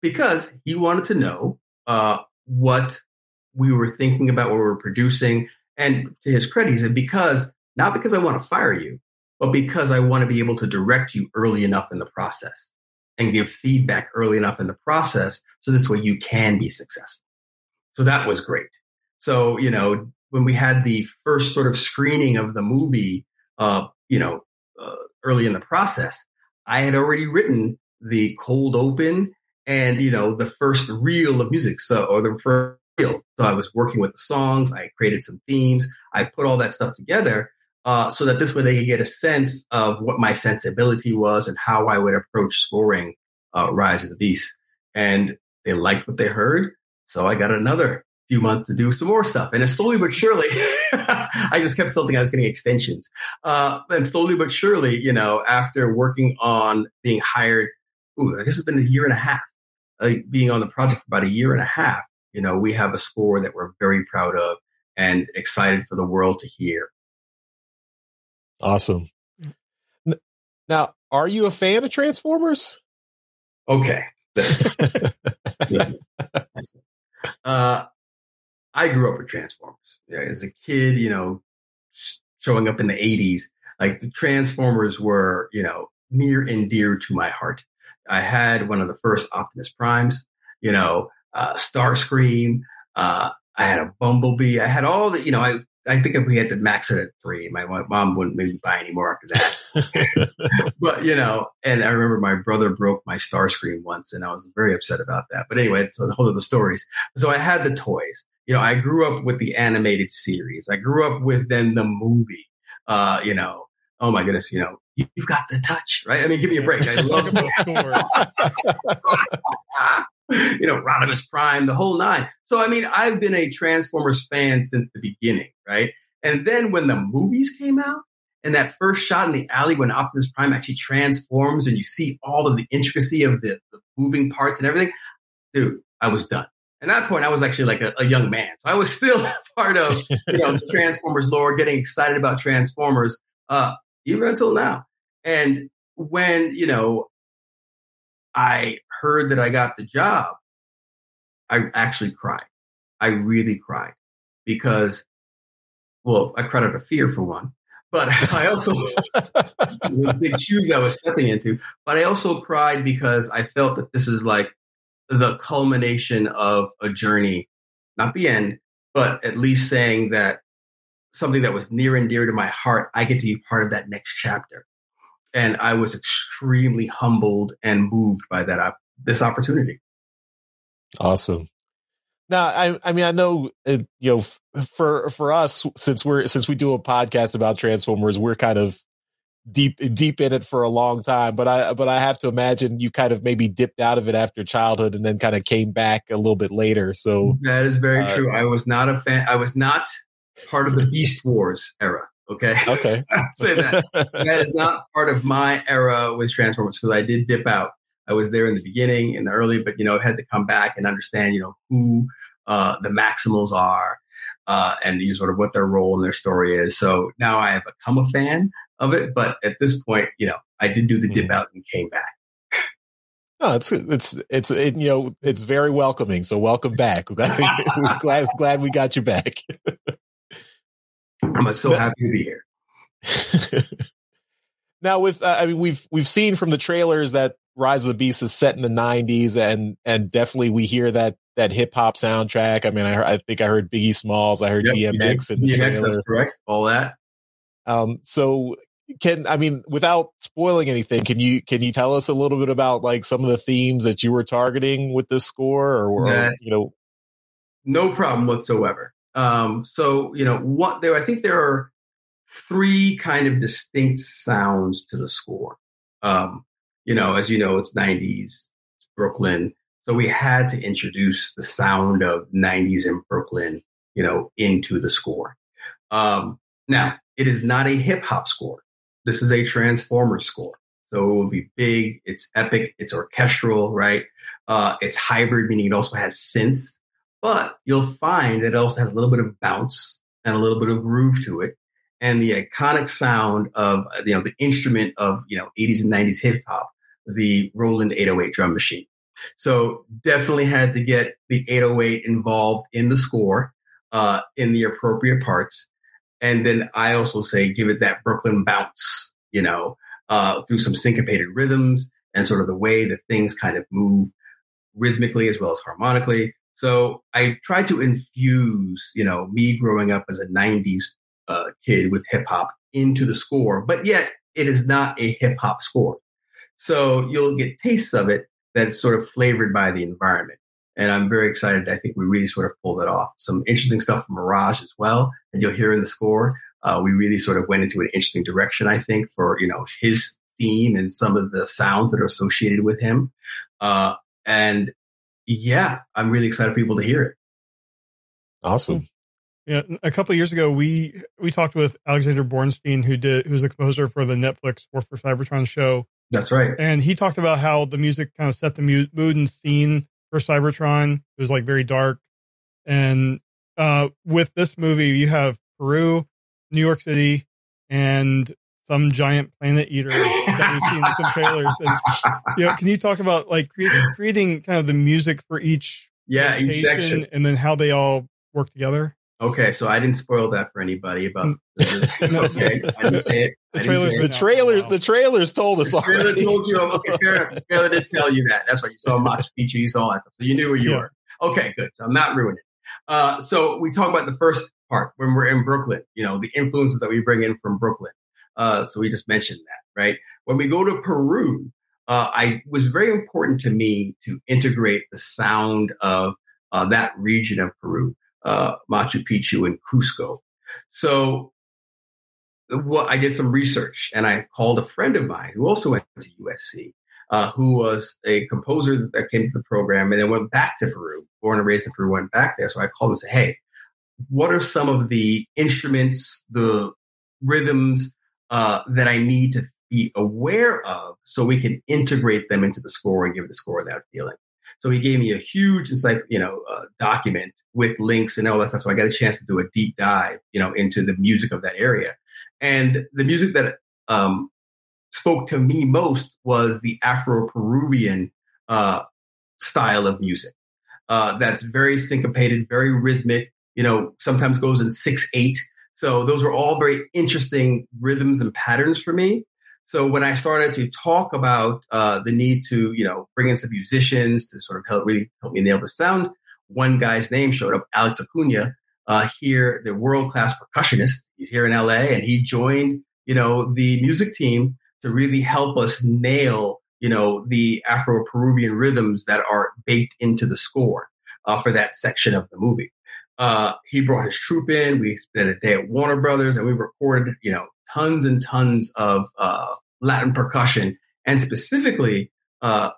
because he wanted to know uh, what we were thinking about, what we were producing. And to his credit, he said, because not because I want to fire you, but because I want to be able to direct you early enough in the process and give feedback early enough in the process so this way you can be successful. So that was great. So, you know, when we had the first sort of screening of the movie, uh, you know, uh, early in the process, I had already written the cold open and, you know, the first reel of music. So, or the first reel. So I was working with the songs. I created some themes. I put all that stuff together. Uh, so that this way they could get a sense of what my sensibility was and how I would approach scoring uh, Rise of the Beast. And they liked what they heard. So I got another few months to do some more stuff. And slowly but surely, I just kept feeling I was getting extensions. Uh, and slowly but surely, you know, after working on being hired, ooh, I guess it's been a year and a half, uh, being on the project for about a year and a half, you know, we have a score that we're very proud of and excited for the world to hear. Awesome. Now, are you a fan of Transformers? Okay. Listen. Listen. Uh, I grew up with Transformers. Yeah, as a kid, you know, showing up in the 80s, like the Transformers were, you know, near and dear to my heart. I had one of the first Optimus Primes, you know, uh, Starscream. Uh, I had a Bumblebee. I had all the, you know, I, I think if we had to max it at three, my, my mom wouldn't maybe buy any more after that. but, you know, and I remember my brother broke my Starscream once and I was very upset about that. But anyway, so the whole of the stories. So I had the toys you know, I grew up with the animated series. I grew up with then the movie. Uh, you know, oh my goodness, you know, you, have got the touch, right? I mean, give me a break. I love you know, Rodimus Prime, the whole nine. So, I mean, I've been a Transformers fan since the beginning, right? And then when the movies came out, and that first shot in the alley when Optimus Prime actually transforms and you see all of the intricacy of the, the moving parts and everything, dude, I was done. At that point, I was actually like a, a young man. So I was still part of, you know, the Transformers lore, getting excited about Transformers, uh, even until now. And when, you know, I heard that I got the job, I actually cried. I really cried because, well, I cried out of fear for one, but I also the big shoes I was stepping into. But I also cried because I felt that this is like the culmination of a journey, not the end, but at least saying that something that was near and dear to my heart, I get to be part of that next chapter. And I was extremely humbled and moved by that op- this opportunity. Awesome. Now, I, I mean, I know, uh, you know, for for us, since we're since we do a podcast about Transformers, we're kind of deep deep in it for a long time but i but i have to imagine you kind of maybe dipped out of it after childhood and then kind of came back a little bit later. So that is very uh, true. I was not a fan i was not part of the beast wars era okay? Okay. Say that. That is not part of my era with transformers because i did dip out. I was there in the beginning in the early but you know i had to come back and understand you know who uh, the maximals are uh, and you sort of what their role in their story is. So now I have become a fan of it. But at this point, you know, I did do the dip mm-hmm. out and came back. No, it's it's it's it, you know it's very welcoming. So welcome back. We're glad glad we got you back. I'm so happy to be here. now, with uh, I mean, we've we've seen from the trailers that Rise of the Beast is set in the '90s, and and definitely we hear that that hip hop soundtrack. I mean, I, I think I heard Biggie Smalls, I heard yep, DMX in the DMX, trailer. That's correct. All that. Um, so can I mean without spoiling anything, can you can you tell us a little bit about like some of the themes that you were targeting with this score, or, or you know? No problem whatsoever. Um, so you know what there, I think there are three kind of distinct sounds to the score. Um, you know, as you know, it's 90s, it's Brooklyn. So we had to introduce the sound of 90s in Brooklyn, you know, into the score. Um, now, it is not a hip hop score. This is a Transformer score. So it will be big, it's epic, it's orchestral, right? Uh, it's hybrid, meaning it also has synths, but you'll find that it also has a little bit of bounce and a little bit of groove to it. And the iconic sound of, you know, the instrument of, you know, 80s and 90s hip hop, the Roland 808 drum machine. So definitely had to get the 808 involved in the score, uh, in the appropriate parts. And then I also say give it that Brooklyn bounce, you know, uh, through some syncopated rhythms and sort of the way that things kind of move rhythmically as well as harmonically. So I try to infuse, you know, me growing up as a 90s uh, kid with hip hop into the score, but yet it is not a hip hop score. So you'll get tastes of it that's sort of flavored by the environment. And I'm very excited. I think we really sort of pulled it off. Some interesting stuff from Mirage as well that you'll hear in the score. Uh, we really sort of went into an interesting direction, I think, for, you know, his theme and some of the sounds that are associated with him. Uh, and yeah, I'm really excited for people to hear it. Awesome. Yeah, a couple years ago, we we talked with Alexander Bornstein, who did who's the composer for the Netflix War for Cybertron show. That's right. And he talked about how the music kind of set the mood and scene for Cybertron. It was like very dark. And uh, with this movie, you have Peru, New York City, and some giant planet eater that we've seen in some trailers. And you know, can you talk about like creating kind of the music for each yeah each section and then how they all work together? Okay, so I didn't spoil that for anybody about. no. Okay, I didn't say it. The trailers, the trailers, the trailers told us the trailer already. told you. Okay, fair enough. The trailer did tell you that. That's why you saw Machu Picchu, you saw that stuff, so you knew where you yeah. were. Okay, good. So I'm not ruining. Uh, so we talk about the first part when we're in Brooklyn. You know, the influences that we bring in from Brooklyn. Uh, so we just mentioned that, right? When we go to Peru, uh, I was very important to me to integrate the sound of uh, that region of Peru uh, Machu Picchu and Cusco. So what I did some research and I called a friend of mine who also went to USC, uh, who was a composer that came to the program and then went back to Peru, born and raised in Peru, went back there. So I called him and said, Hey, what are some of the instruments, the rhythms uh, that I need to be aware of so we can integrate them into the score and give the score that feeling? So he gave me a huge, it's like, you know, uh, document with links and all that stuff. So I got a chance to do a deep dive, you know, into the music of that area. And the music that um, spoke to me most was the Afro Peruvian uh, style of music. Uh, that's very syncopated, very rhythmic, you know, sometimes goes in six, eight. So those were all very interesting rhythms and patterns for me. So when I started to talk about uh, the need to, you know, bring in some musicians to sort of help really help me nail the sound, one guy's name showed up, Alex Acuna, uh, here, the world class percussionist. He's here in LA, and he joined, you know, the music team to really help us nail, you know, the Afro Peruvian rhythms that are baked into the score uh, for that section of the movie. Uh, he brought his troupe in. We spent a day at Warner Brothers, and we recorded, you know, tons and tons of uh, Latin percussion and specifically uh,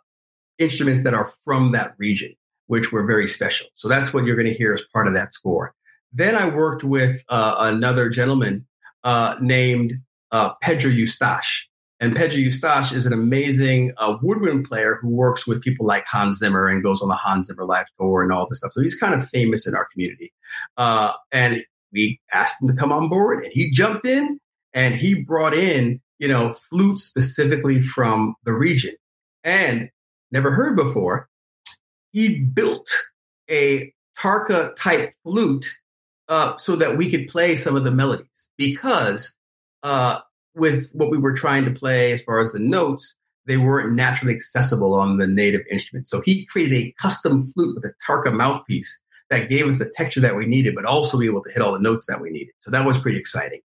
instruments that are from that region, which were very special. So that's what you're going to hear as part of that score. Then I worked with uh, another gentleman uh, named uh, Pedro Eustache. And Pedro Eustache is an amazing uh, woodwind player who works with people like Hans Zimmer and goes on the Hans Zimmer live tour and all this stuff. So he's kind of famous in our community. And we asked him to come on board and he jumped in and he brought in, you know, flutes specifically from the region and never heard before. He built a Tarka type flute uh, so that we could play some of the melodies because uh, with what we were trying to play as far as the notes, they weren't naturally accessible on the native instrument. So he created a custom flute with a Tarka mouthpiece that gave us the texture that we needed, but also be able to hit all the notes that we needed. So that was pretty exciting.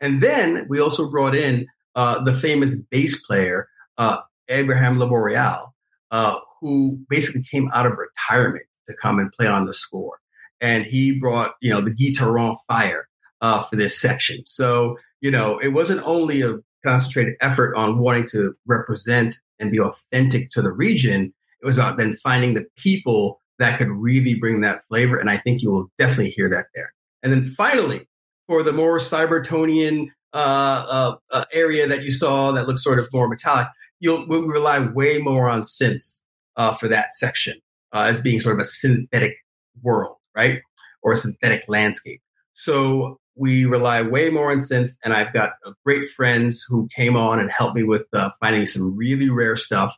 And then we also brought in uh, the famous bass player, uh, Abraham Laboriel, uh, who basically came out of retirement to come and play on the score. and he brought you know the guitar on fire uh, for this section. So you know it wasn't only a concentrated effort on wanting to represent and be authentic to the region. It was about then finding the people that could really bring that flavor, and I think you will definitely hear that there. And then finally, for the more Cybertronian uh, uh, uh, area that you saw that looks sort of more metallic, you'll we'll rely way more on synths uh, for that section uh, as being sort of a synthetic world, right, or a synthetic landscape. So we rely way more on synths, and I've got great friends who came on and helped me with finding some really rare stuff.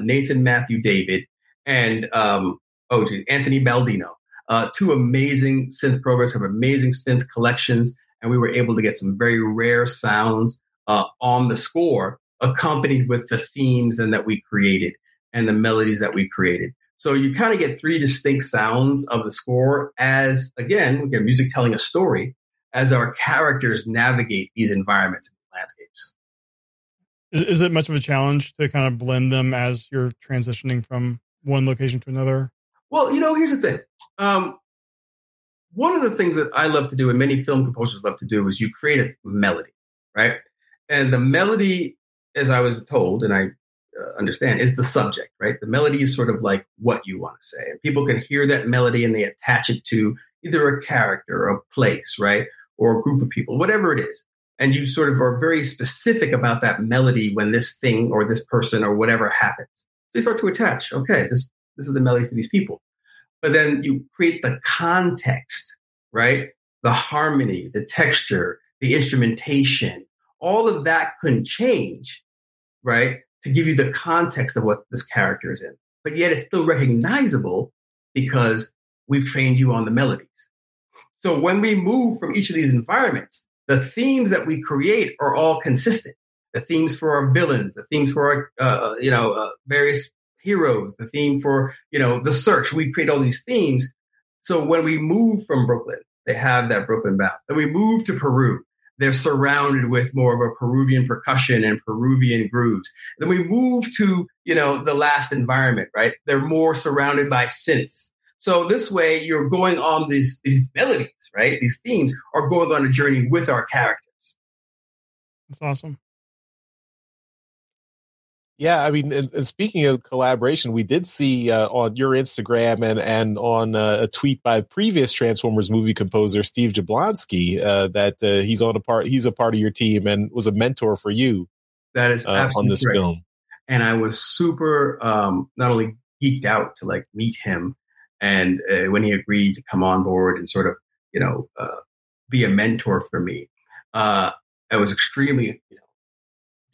Nathan Matthew David and um, oh geez, Anthony Baldino. Uh, two amazing synth programs have amazing synth collections, and we were able to get some very rare sounds uh, on the score, accompanied with the themes and that we created and the melodies that we created. So you kind of get three distinct sounds of the score as again, we get music telling a story as our characters navigate these environments and landscapes. Is, is it much of a challenge to kind of blend them as you're transitioning from one location to another? Well, you know, here's the thing. Um, one of the things that I love to do, and many film composers love to do, is you create a melody, right? And the melody, as I was told, and I uh, understand, is the subject, right? The melody is sort of like what you want to say. And people can hear that melody and they attach it to either a character, or a place, right? Or a group of people, whatever it is. And you sort of are very specific about that melody when this thing or this person or whatever happens. So you start to attach, okay, this this is the melody for these people. But then you create the context, right? The harmony, the texture, the instrumentation, all of that couldn't change, right? To give you the context of what this character is in. But yet it's still recognizable because we've trained you on the melodies. So when we move from each of these environments, the themes that we create are all consistent. The themes for our villains, the themes for our, uh, you know, uh, various heroes, the theme for, you know, the search. We create all these themes. So when we move from Brooklyn, they have that Brooklyn bounce. Then we move to Peru. They're surrounded with more of a Peruvian percussion and Peruvian grooves. Then we move to, you know, the last environment, right? They're more surrounded by synths. So this way you're going on these, these melodies, right? These themes are going on a journey with our characters. That's awesome. Yeah, I mean, and, and, speaking of collaboration, we did see uh, on your Instagram and and on uh, a tweet by previous Transformers movie composer Steve Jablonsky uh, that uh, he's on a part. He's a part of your team and was a mentor for you. That is uh, on this correct. film, and I was super um, not only geeked out to like meet him, and uh, when he agreed to come on board and sort of you know be a mentor for me, I was extremely you know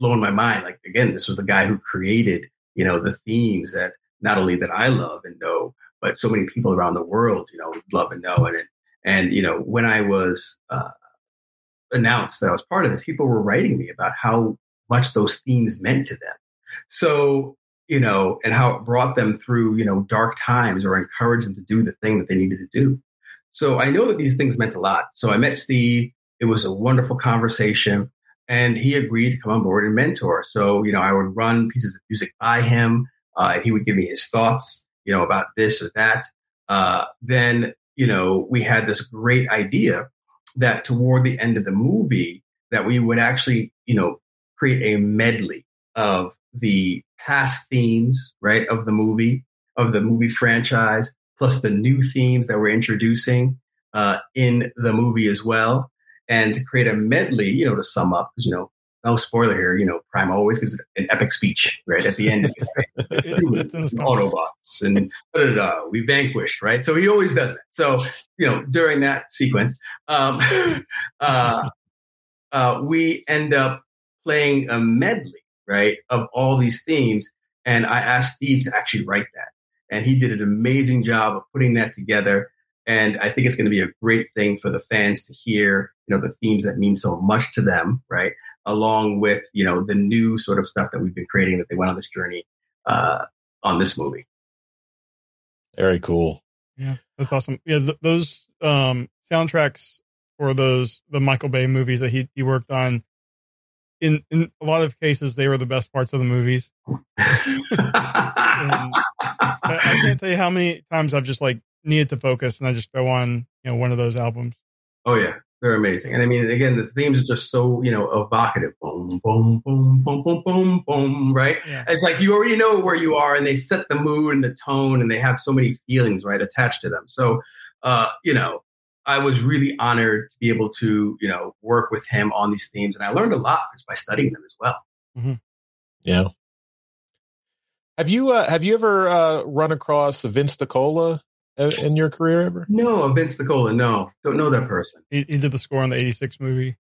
blowing my mind. Like again, this was the guy who created, you know, the themes that not only that I love and know, but so many people around the world, you know, love and know. And and you know, when I was uh, announced that I was part of this, people were writing me about how much those themes meant to them. So you know, and how it brought them through, you know, dark times or encouraged them to do the thing that they needed to do. So I know that these things meant a lot. So I met Steve. It was a wonderful conversation and he agreed to come on board and mentor. So, you know, I would run pieces of music by him, uh, and he would give me his thoughts, you know, about this or that. Uh, then, you know, we had this great idea that toward the end of the movie, that we would actually, you know, create a medley of the past themes, right, of the movie, of the movie franchise, plus the new themes that we're introducing uh, in the movie as well and to create a medley, you know, to sum up, because, you know, no spoiler here, you know, Prime always gives an epic speech, right? At the end, Autobots and da, da, da, we vanquished, right? So he always does that. So, you know, during that sequence, um, uh, uh, we end up playing a medley, right, of all these themes. And I asked Steve to actually write that. And he did an amazing job of putting that together. And I think it's going to be a great thing for the fans to hear, you know, the themes that mean so much to them, right? Along with, you know, the new sort of stuff that we've been creating that they went on this journey uh, on this movie. Very cool. Yeah, that's awesome. Yeah, th- those um, soundtracks for those the Michael Bay movies that he, he worked on. In in a lot of cases, they were the best parts of the movies. I, I can't tell you how many times I've just like needed to focus, and I just throw on you know one of those albums. Oh yeah, they're amazing. And I mean, again, the themes are just so you know evocative. Boom, boom, boom, boom, boom, boom, boom. Right? Yeah. It's like you already know where you are, and they set the mood and the tone, and they have so many feelings right attached to them. So, uh, you know, I was really honored to be able to you know work with him on these themes, and I learned a lot just by studying them as well. Yeah. Have you uh, have you ever uh, run across Vince DiCola in, in your career ever? No, Vince Nicola, no, don't know that person. He, he did the score on the '86 movie.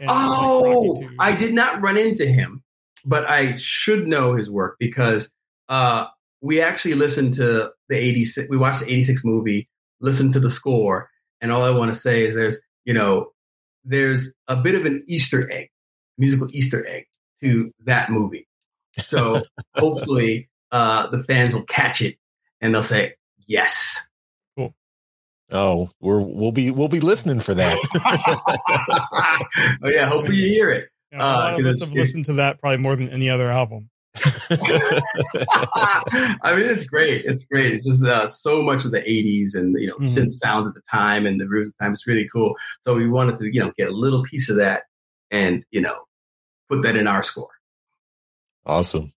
And, oh, like, I did not run into him, but I should know his work because uh, we actually listened to the 86, we watched the 86 movie, listened to the score, and all I want to say is there's, you know, there's a bit of an Easter egg, musical Easter egg to that movie. So hopefully uh, the fans will catch it and they'll say, yes. Oh, we're we'll be we'll be listening for that. oh, yeah, hopefully you hear it. You know, a lot Uh, of us 'cause have listened to that probably more than any other album. I mean, it's great. It's great. It's just uh, so much of the '80s and you know Mhm. synth sounds at the time and the roots at the time. It's really cool. So we wanted to you know get a little piece of that and you know put that in our score. awesome.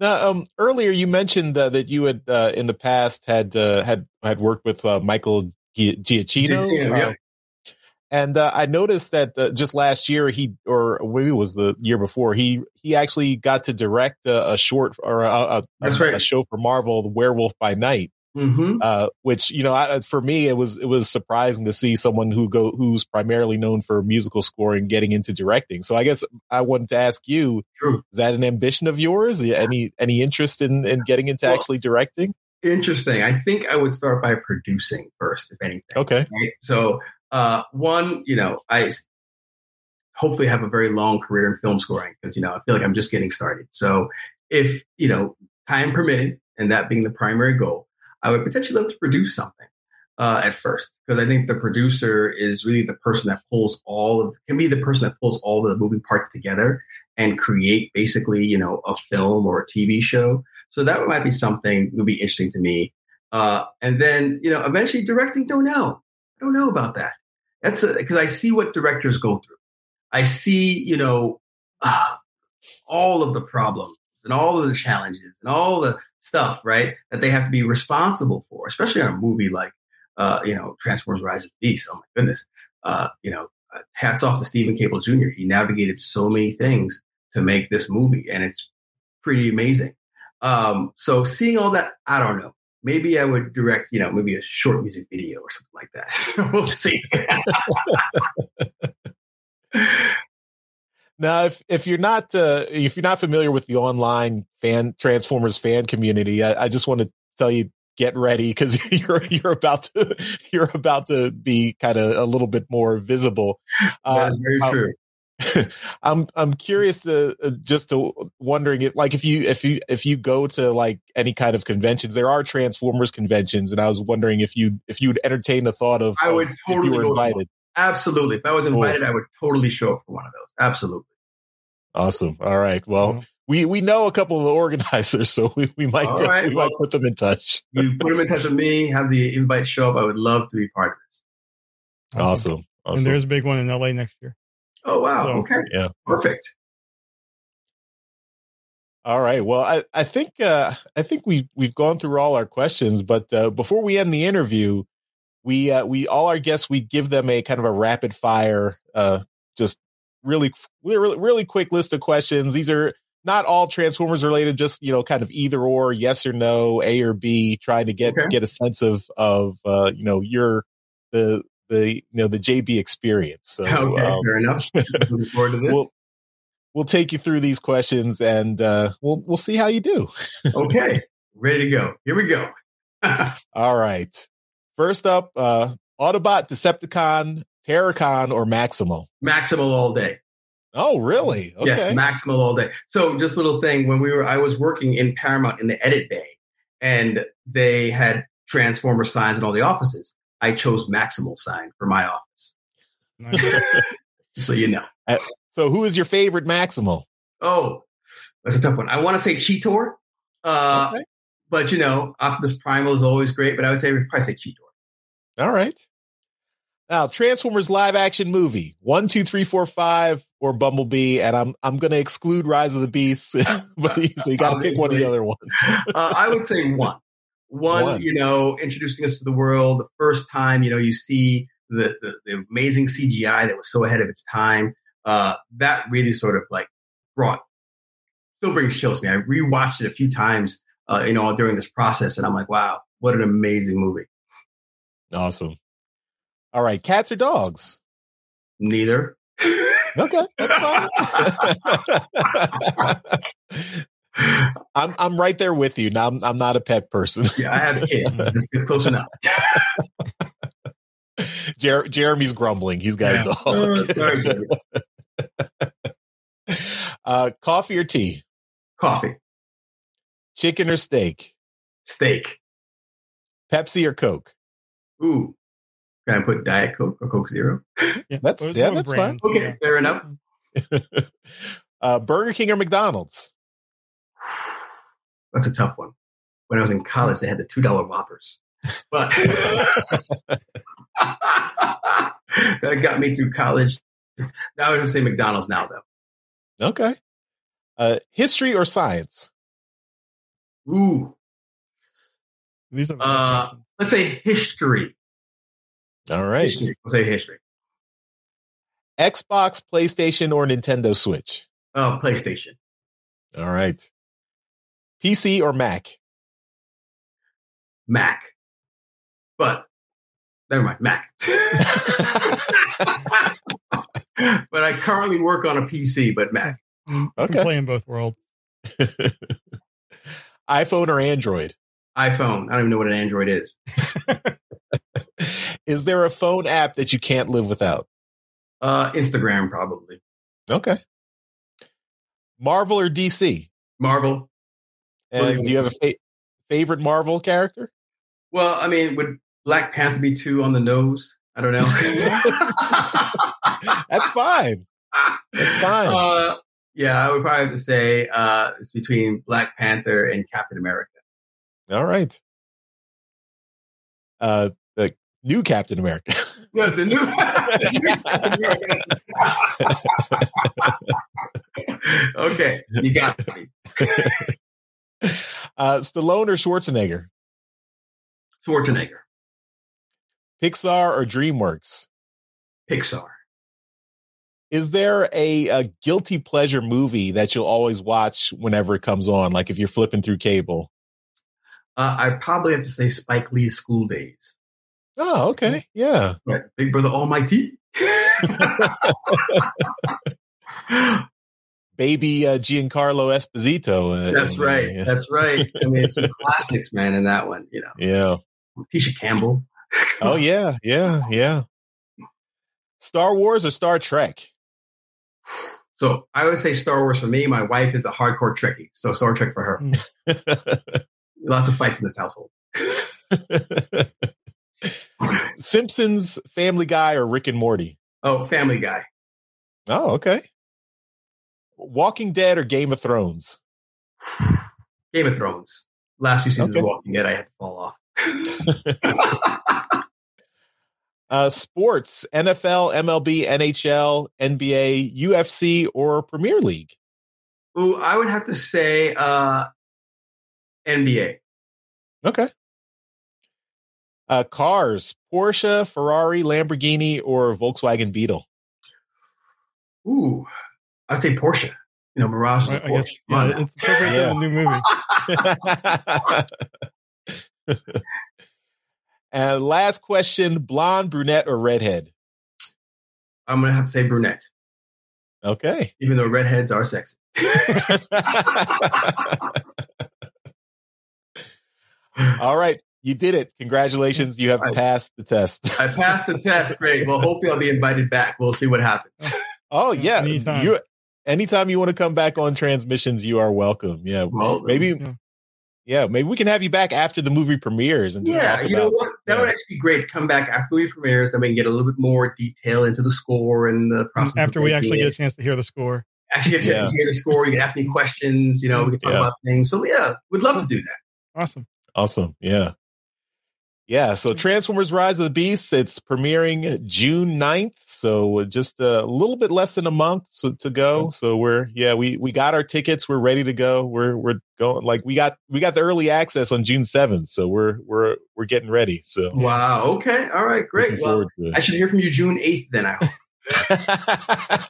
Now, um, earlier you mentioned uh, that you had uh, in the past had uh, had had worked with uh, Michael Gi- Giacchino, Giacchino, yeah. uh, and uh, I noticed that uh, just last year he, or maybe it was the year before, he he actually got to direct a, a short or a, a, right. a show for Marvel, The Werewolf by Night. Mm-hmm. uh, which you know I, for me it was it was surprising to see someone who go who's primarily known for musical scoring getting into directing. So I guess I wanted to ask you: True. Is that an ambition of yours? Any any interest in in getting into Well- actually directing? Interesting. I think I would start by producing first, if anything. Okay, Right. So, uh, one, you know, I hopefully have a very long career in film scoring because, you know, I feel like I'm just getting started. So, if, you know, time permitted, and that being the primary goal, I would potentially love to produce something uh, at first because I think the producer is really the person that pulls all of, can be the person that pulls all of the moving parts together and create basically, you know, a film or a TV show. So that might be something that would be interesting to me. Uh, and then, you know, eventually directing, don't know. I don't know about that. That's because I see what directors go through. I see, you know, uh, all of the problems and all of the challenges and all the stuff, right, that they have to be responsible for, especially on a movie like, uh, you know, Transformers: Rise of the Beast. Oh my goodness, uh, you know, uh, hats off to Steven Caple Jr. He navigated so many things to make this movie, and it's pretty amazing. Um, so seeing all that, I don't know. Maybe I would direct, you know, maybe a short music video or something like that. We'll see. now if if you're not uh, if you're not familiar with the online fan Transformers fan community, I, I just want to tell you get ready because you're you're about to you're about to be kind of a little bit more visible. that Uh, is very uh, true. I'm I'm curious to uh, just to wondering if like if you if you if you go to like any kind of conventions, there are Transformers conventions, and I was wondering if you if you'd entertain the thought of I would of if totally you go were invited. Absolutely. If I was Cool. invited, I would totally show up for one of those. Absolutely. Awesome. All right. Well, we we know a couple of the organizers, so we, we might All right, we well- might put them in touch. You put them in touch with me, have the invite show up. I would love to be part of this. Awesome. And Awesome. there's a big one in LA next year. Oh, wow. So- okay. Yeah. Perfect. All right. Well, I, I think uh, I think we we've gone through all our questions, but uh, before we end the interview, we uh, we all our guests we give them a kind of a rapid fire, uh, just really really really quick list of questions. These are not all Transformers related, just you know, kind of either or, yes or no, A or B, trying to get Okay. get a sense of of uh, you know your the the you know the JB experience. So okay. um, Fair enough. Looking forward to this. we'll we'll take you through these questions and uh, we'll we'll see how you do. okay. Ready to go. Here we go. All right. First up, uh, Autobot, Decepticon, Terrorcon, or Maximal. Maximal all day. Oh, really? Okay. Yes, Maximal all day. So just a little thing when we were I was working in Paramount in the edit bay and they had transformer signs in all the offices. I chose Maximal sign for my office. Nice. Just so you know. so, who is your favorite Maximal? Oh, that's a tough one. I want to say Cheetor. Uh Okay. but you know, Optimus Primal is always great. But I would say probably say Cheetor. All right. Now, Transformers live action movie one, two, three, four, five, or Bumblebee, and I'm I'm going to exclude Rise of the Beast, but so you got to pick one of the other ones. uh, I would say one. one. One, you know, introducing us to the world the first time. You know, you see the the, the amazing CGI that was so ahead of its time. Uh, that really sort of like brought still brings chills to me. I rewatched it a few times, uh, you know, during this process, and I'm like, wow, what an amazing movie. Awesome. All right, cats or dogs? Neither. okay, that's fine. I'm I'm right there with you. Now I'm I'm not a pet person. yeah, I have kids. It's close enough. Jer- Jeremy's grumbling. He's got yeah. a dog. Oh, sorry, Jeremy. uh, coffee or tea? Coffee. Chicken or steak? Steak. Pepsi or Coke? Ooh, can I put Diet Coke or Coke Zero? Yeah, that's yeah, that's fine. Okay, yeah. fair enough. uh, Burger King or McDonald's? That's a tough one. When I was in college, they had the two dollar Whoppers, but that got me through college. Now I would say McDonald's now, though. Okay. Uh, history or science? Ooh. These are uh, let's say history. All right. History. We'll say history. Xbox, PlayStation, or Nintendo Switch? Oh, PlayStation. All right. PC or Mac? Mac. But never mind, Mac. but I currently work on a PC, but Mac. Okay. Play in both worlds. iPhone or Android? iPhone. I don't even know what an Android is. Is there a phone app that you can't live without? Uh, Instagram, probably. Okay. Marvel or DC? Marvel. And do you have a fa- favorite Marvel character? Well, I mean, would Black Panther be too on the nose? I don't know. That's fine. That's fine. Uh, yeah, I would probably have to say uh, it's between Black Panther and Captain America. All right. Uh, new Captain America. Yeah, the new. okay, you got me. Uh, Stallone or Schwarzenegger? Schwarzenegger. Pixar or DreamWorks? Pixar. Is there a, a guilty pleasure movie that you'll always watch whenever it comes on? Like if you're flipping through cable? Uh, I probably have to say Spike Lee's School Daze. Oh, okay. Yeah. Right. Big Brother Almighty. Baby uh, Giancarlo Esposito. Uh, That's right. Yeah. That's right. I mean, some classics, man, in that one, you know. Yeah. Tisha Campbell. oh, yeah. Yeah. Yeah. Star Wars or Star Trek? So I would say Star Wars for me. My wife is a hardcore Trekkie, so Star Trek for her. Lots of fights in this household. Simpsons, Family Guy, or Rick and Morty? Oh, Family Guy. Oh, okay. Walking Dead or Game of Thrones? Game of Thrones. Last few seasons okay. of Walking Dead, I had to fall off. uh, sports, NFL, MLB, NHL, NBA, UFC, or Premier League? Ooh, I would have to say uh, NBA. Okay. Uh, cars, Porsche, Ferrari, Lamborghini, or Volkswagen Beetle? Ooh, I say Porsche. You know, Mirage is a Porsche. Guess, yeah, it's perfect yeah. in the new movie. and last question: blonde, brunette, or redhead? I'm gonna have to say brunette. Okay. Even though redheads are sexy. All right. You did it. Congratulations. You have I, passed the test. I passed the test. Great. Well, hopefully I'll be invited back. We'll see what happens. Oh, yeah. Anytime. You, anytime you want to come back on transmissions, you are welcome. Yeah. Well, maybe. Yeah. yeah. maybe we can have you back after the movie premieres and yeah, you about, know what? That yeah. would actually be great. To come back after the movie premieres, then we can get a little bit more detail into the score and the mm-hmm. process. After we actually it. get a chance to hear the score, actually get a chance yeah. to hear the score, you can ask me questions. You know, we can talk about things. So yeah, we'd love to do that. Awesome. Awesome. Yeah. Yeah. So Transformers Rise of the Beasts, it's premiering June 9th. So just a little bit less than a month to go. So we're, yeah, we, we got our tickets. We're ready to go. We're, we're going like we got, we got the early access on June 7th. So we're, we're, we're getting ready. So wow. Okay. All right. Great. Well, I should hear from you June 8th then. I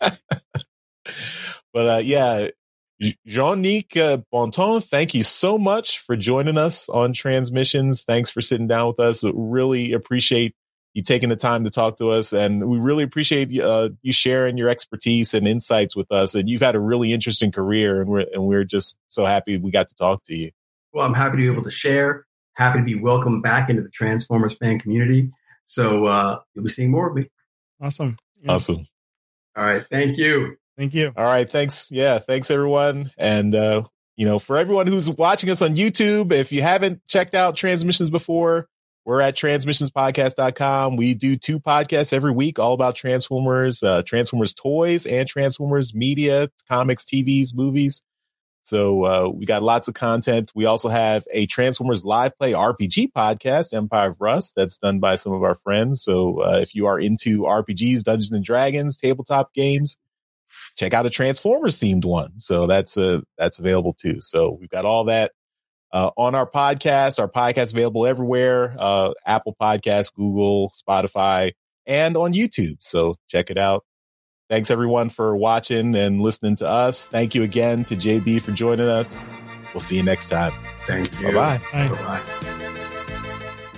hope. but uh, yeah, Jongnic uh, Bontemps, thank you so much for joining us on Transmissions. Thanks for sitting down with us. Really appreciate you taking the time to talk to us, and we really appreciate uh, you sharing your expertise and insights with us. And you've had a really interesting career, and we're and we're just so happy we got to talk to you. Well, I'm happy to be able to share. Happy to be welcomed back into the Transformers fan community. So uh, you'll be seeing more of me. Awesome. Yeah. Awesome. All right. Thank you. Thank you. All right. Thanks. Yeah. Thanks, everyone. And, uh, you know, for everyone who's watching us on YouTube, if you haven't checked out Transmissions before, we're at transmissionspodcast.com. We do two podcasts every week, all about Transformers, uh, Transformers toys and Transformers media, comics, TVs, movies. So uh, we got lots of content. We also have a Transformers live play RPG podcast, Empire of Rust, that's done by some of our friends. So uh, if you are into RPGs, Dungeons and Dragons, tabletop games, check out a Transformers themed one. So that's a that's available too. So we've got all that uh, on our podcast. Our podcast available everywhere: uh, Apple Podcasts, Google, Spotify, and on YouTube. So check it out. Thanks everyone for watching and listening to us. Thank you again to JB for joining us. We'll see you next time. Thank you. Bye-bye. Bye bye.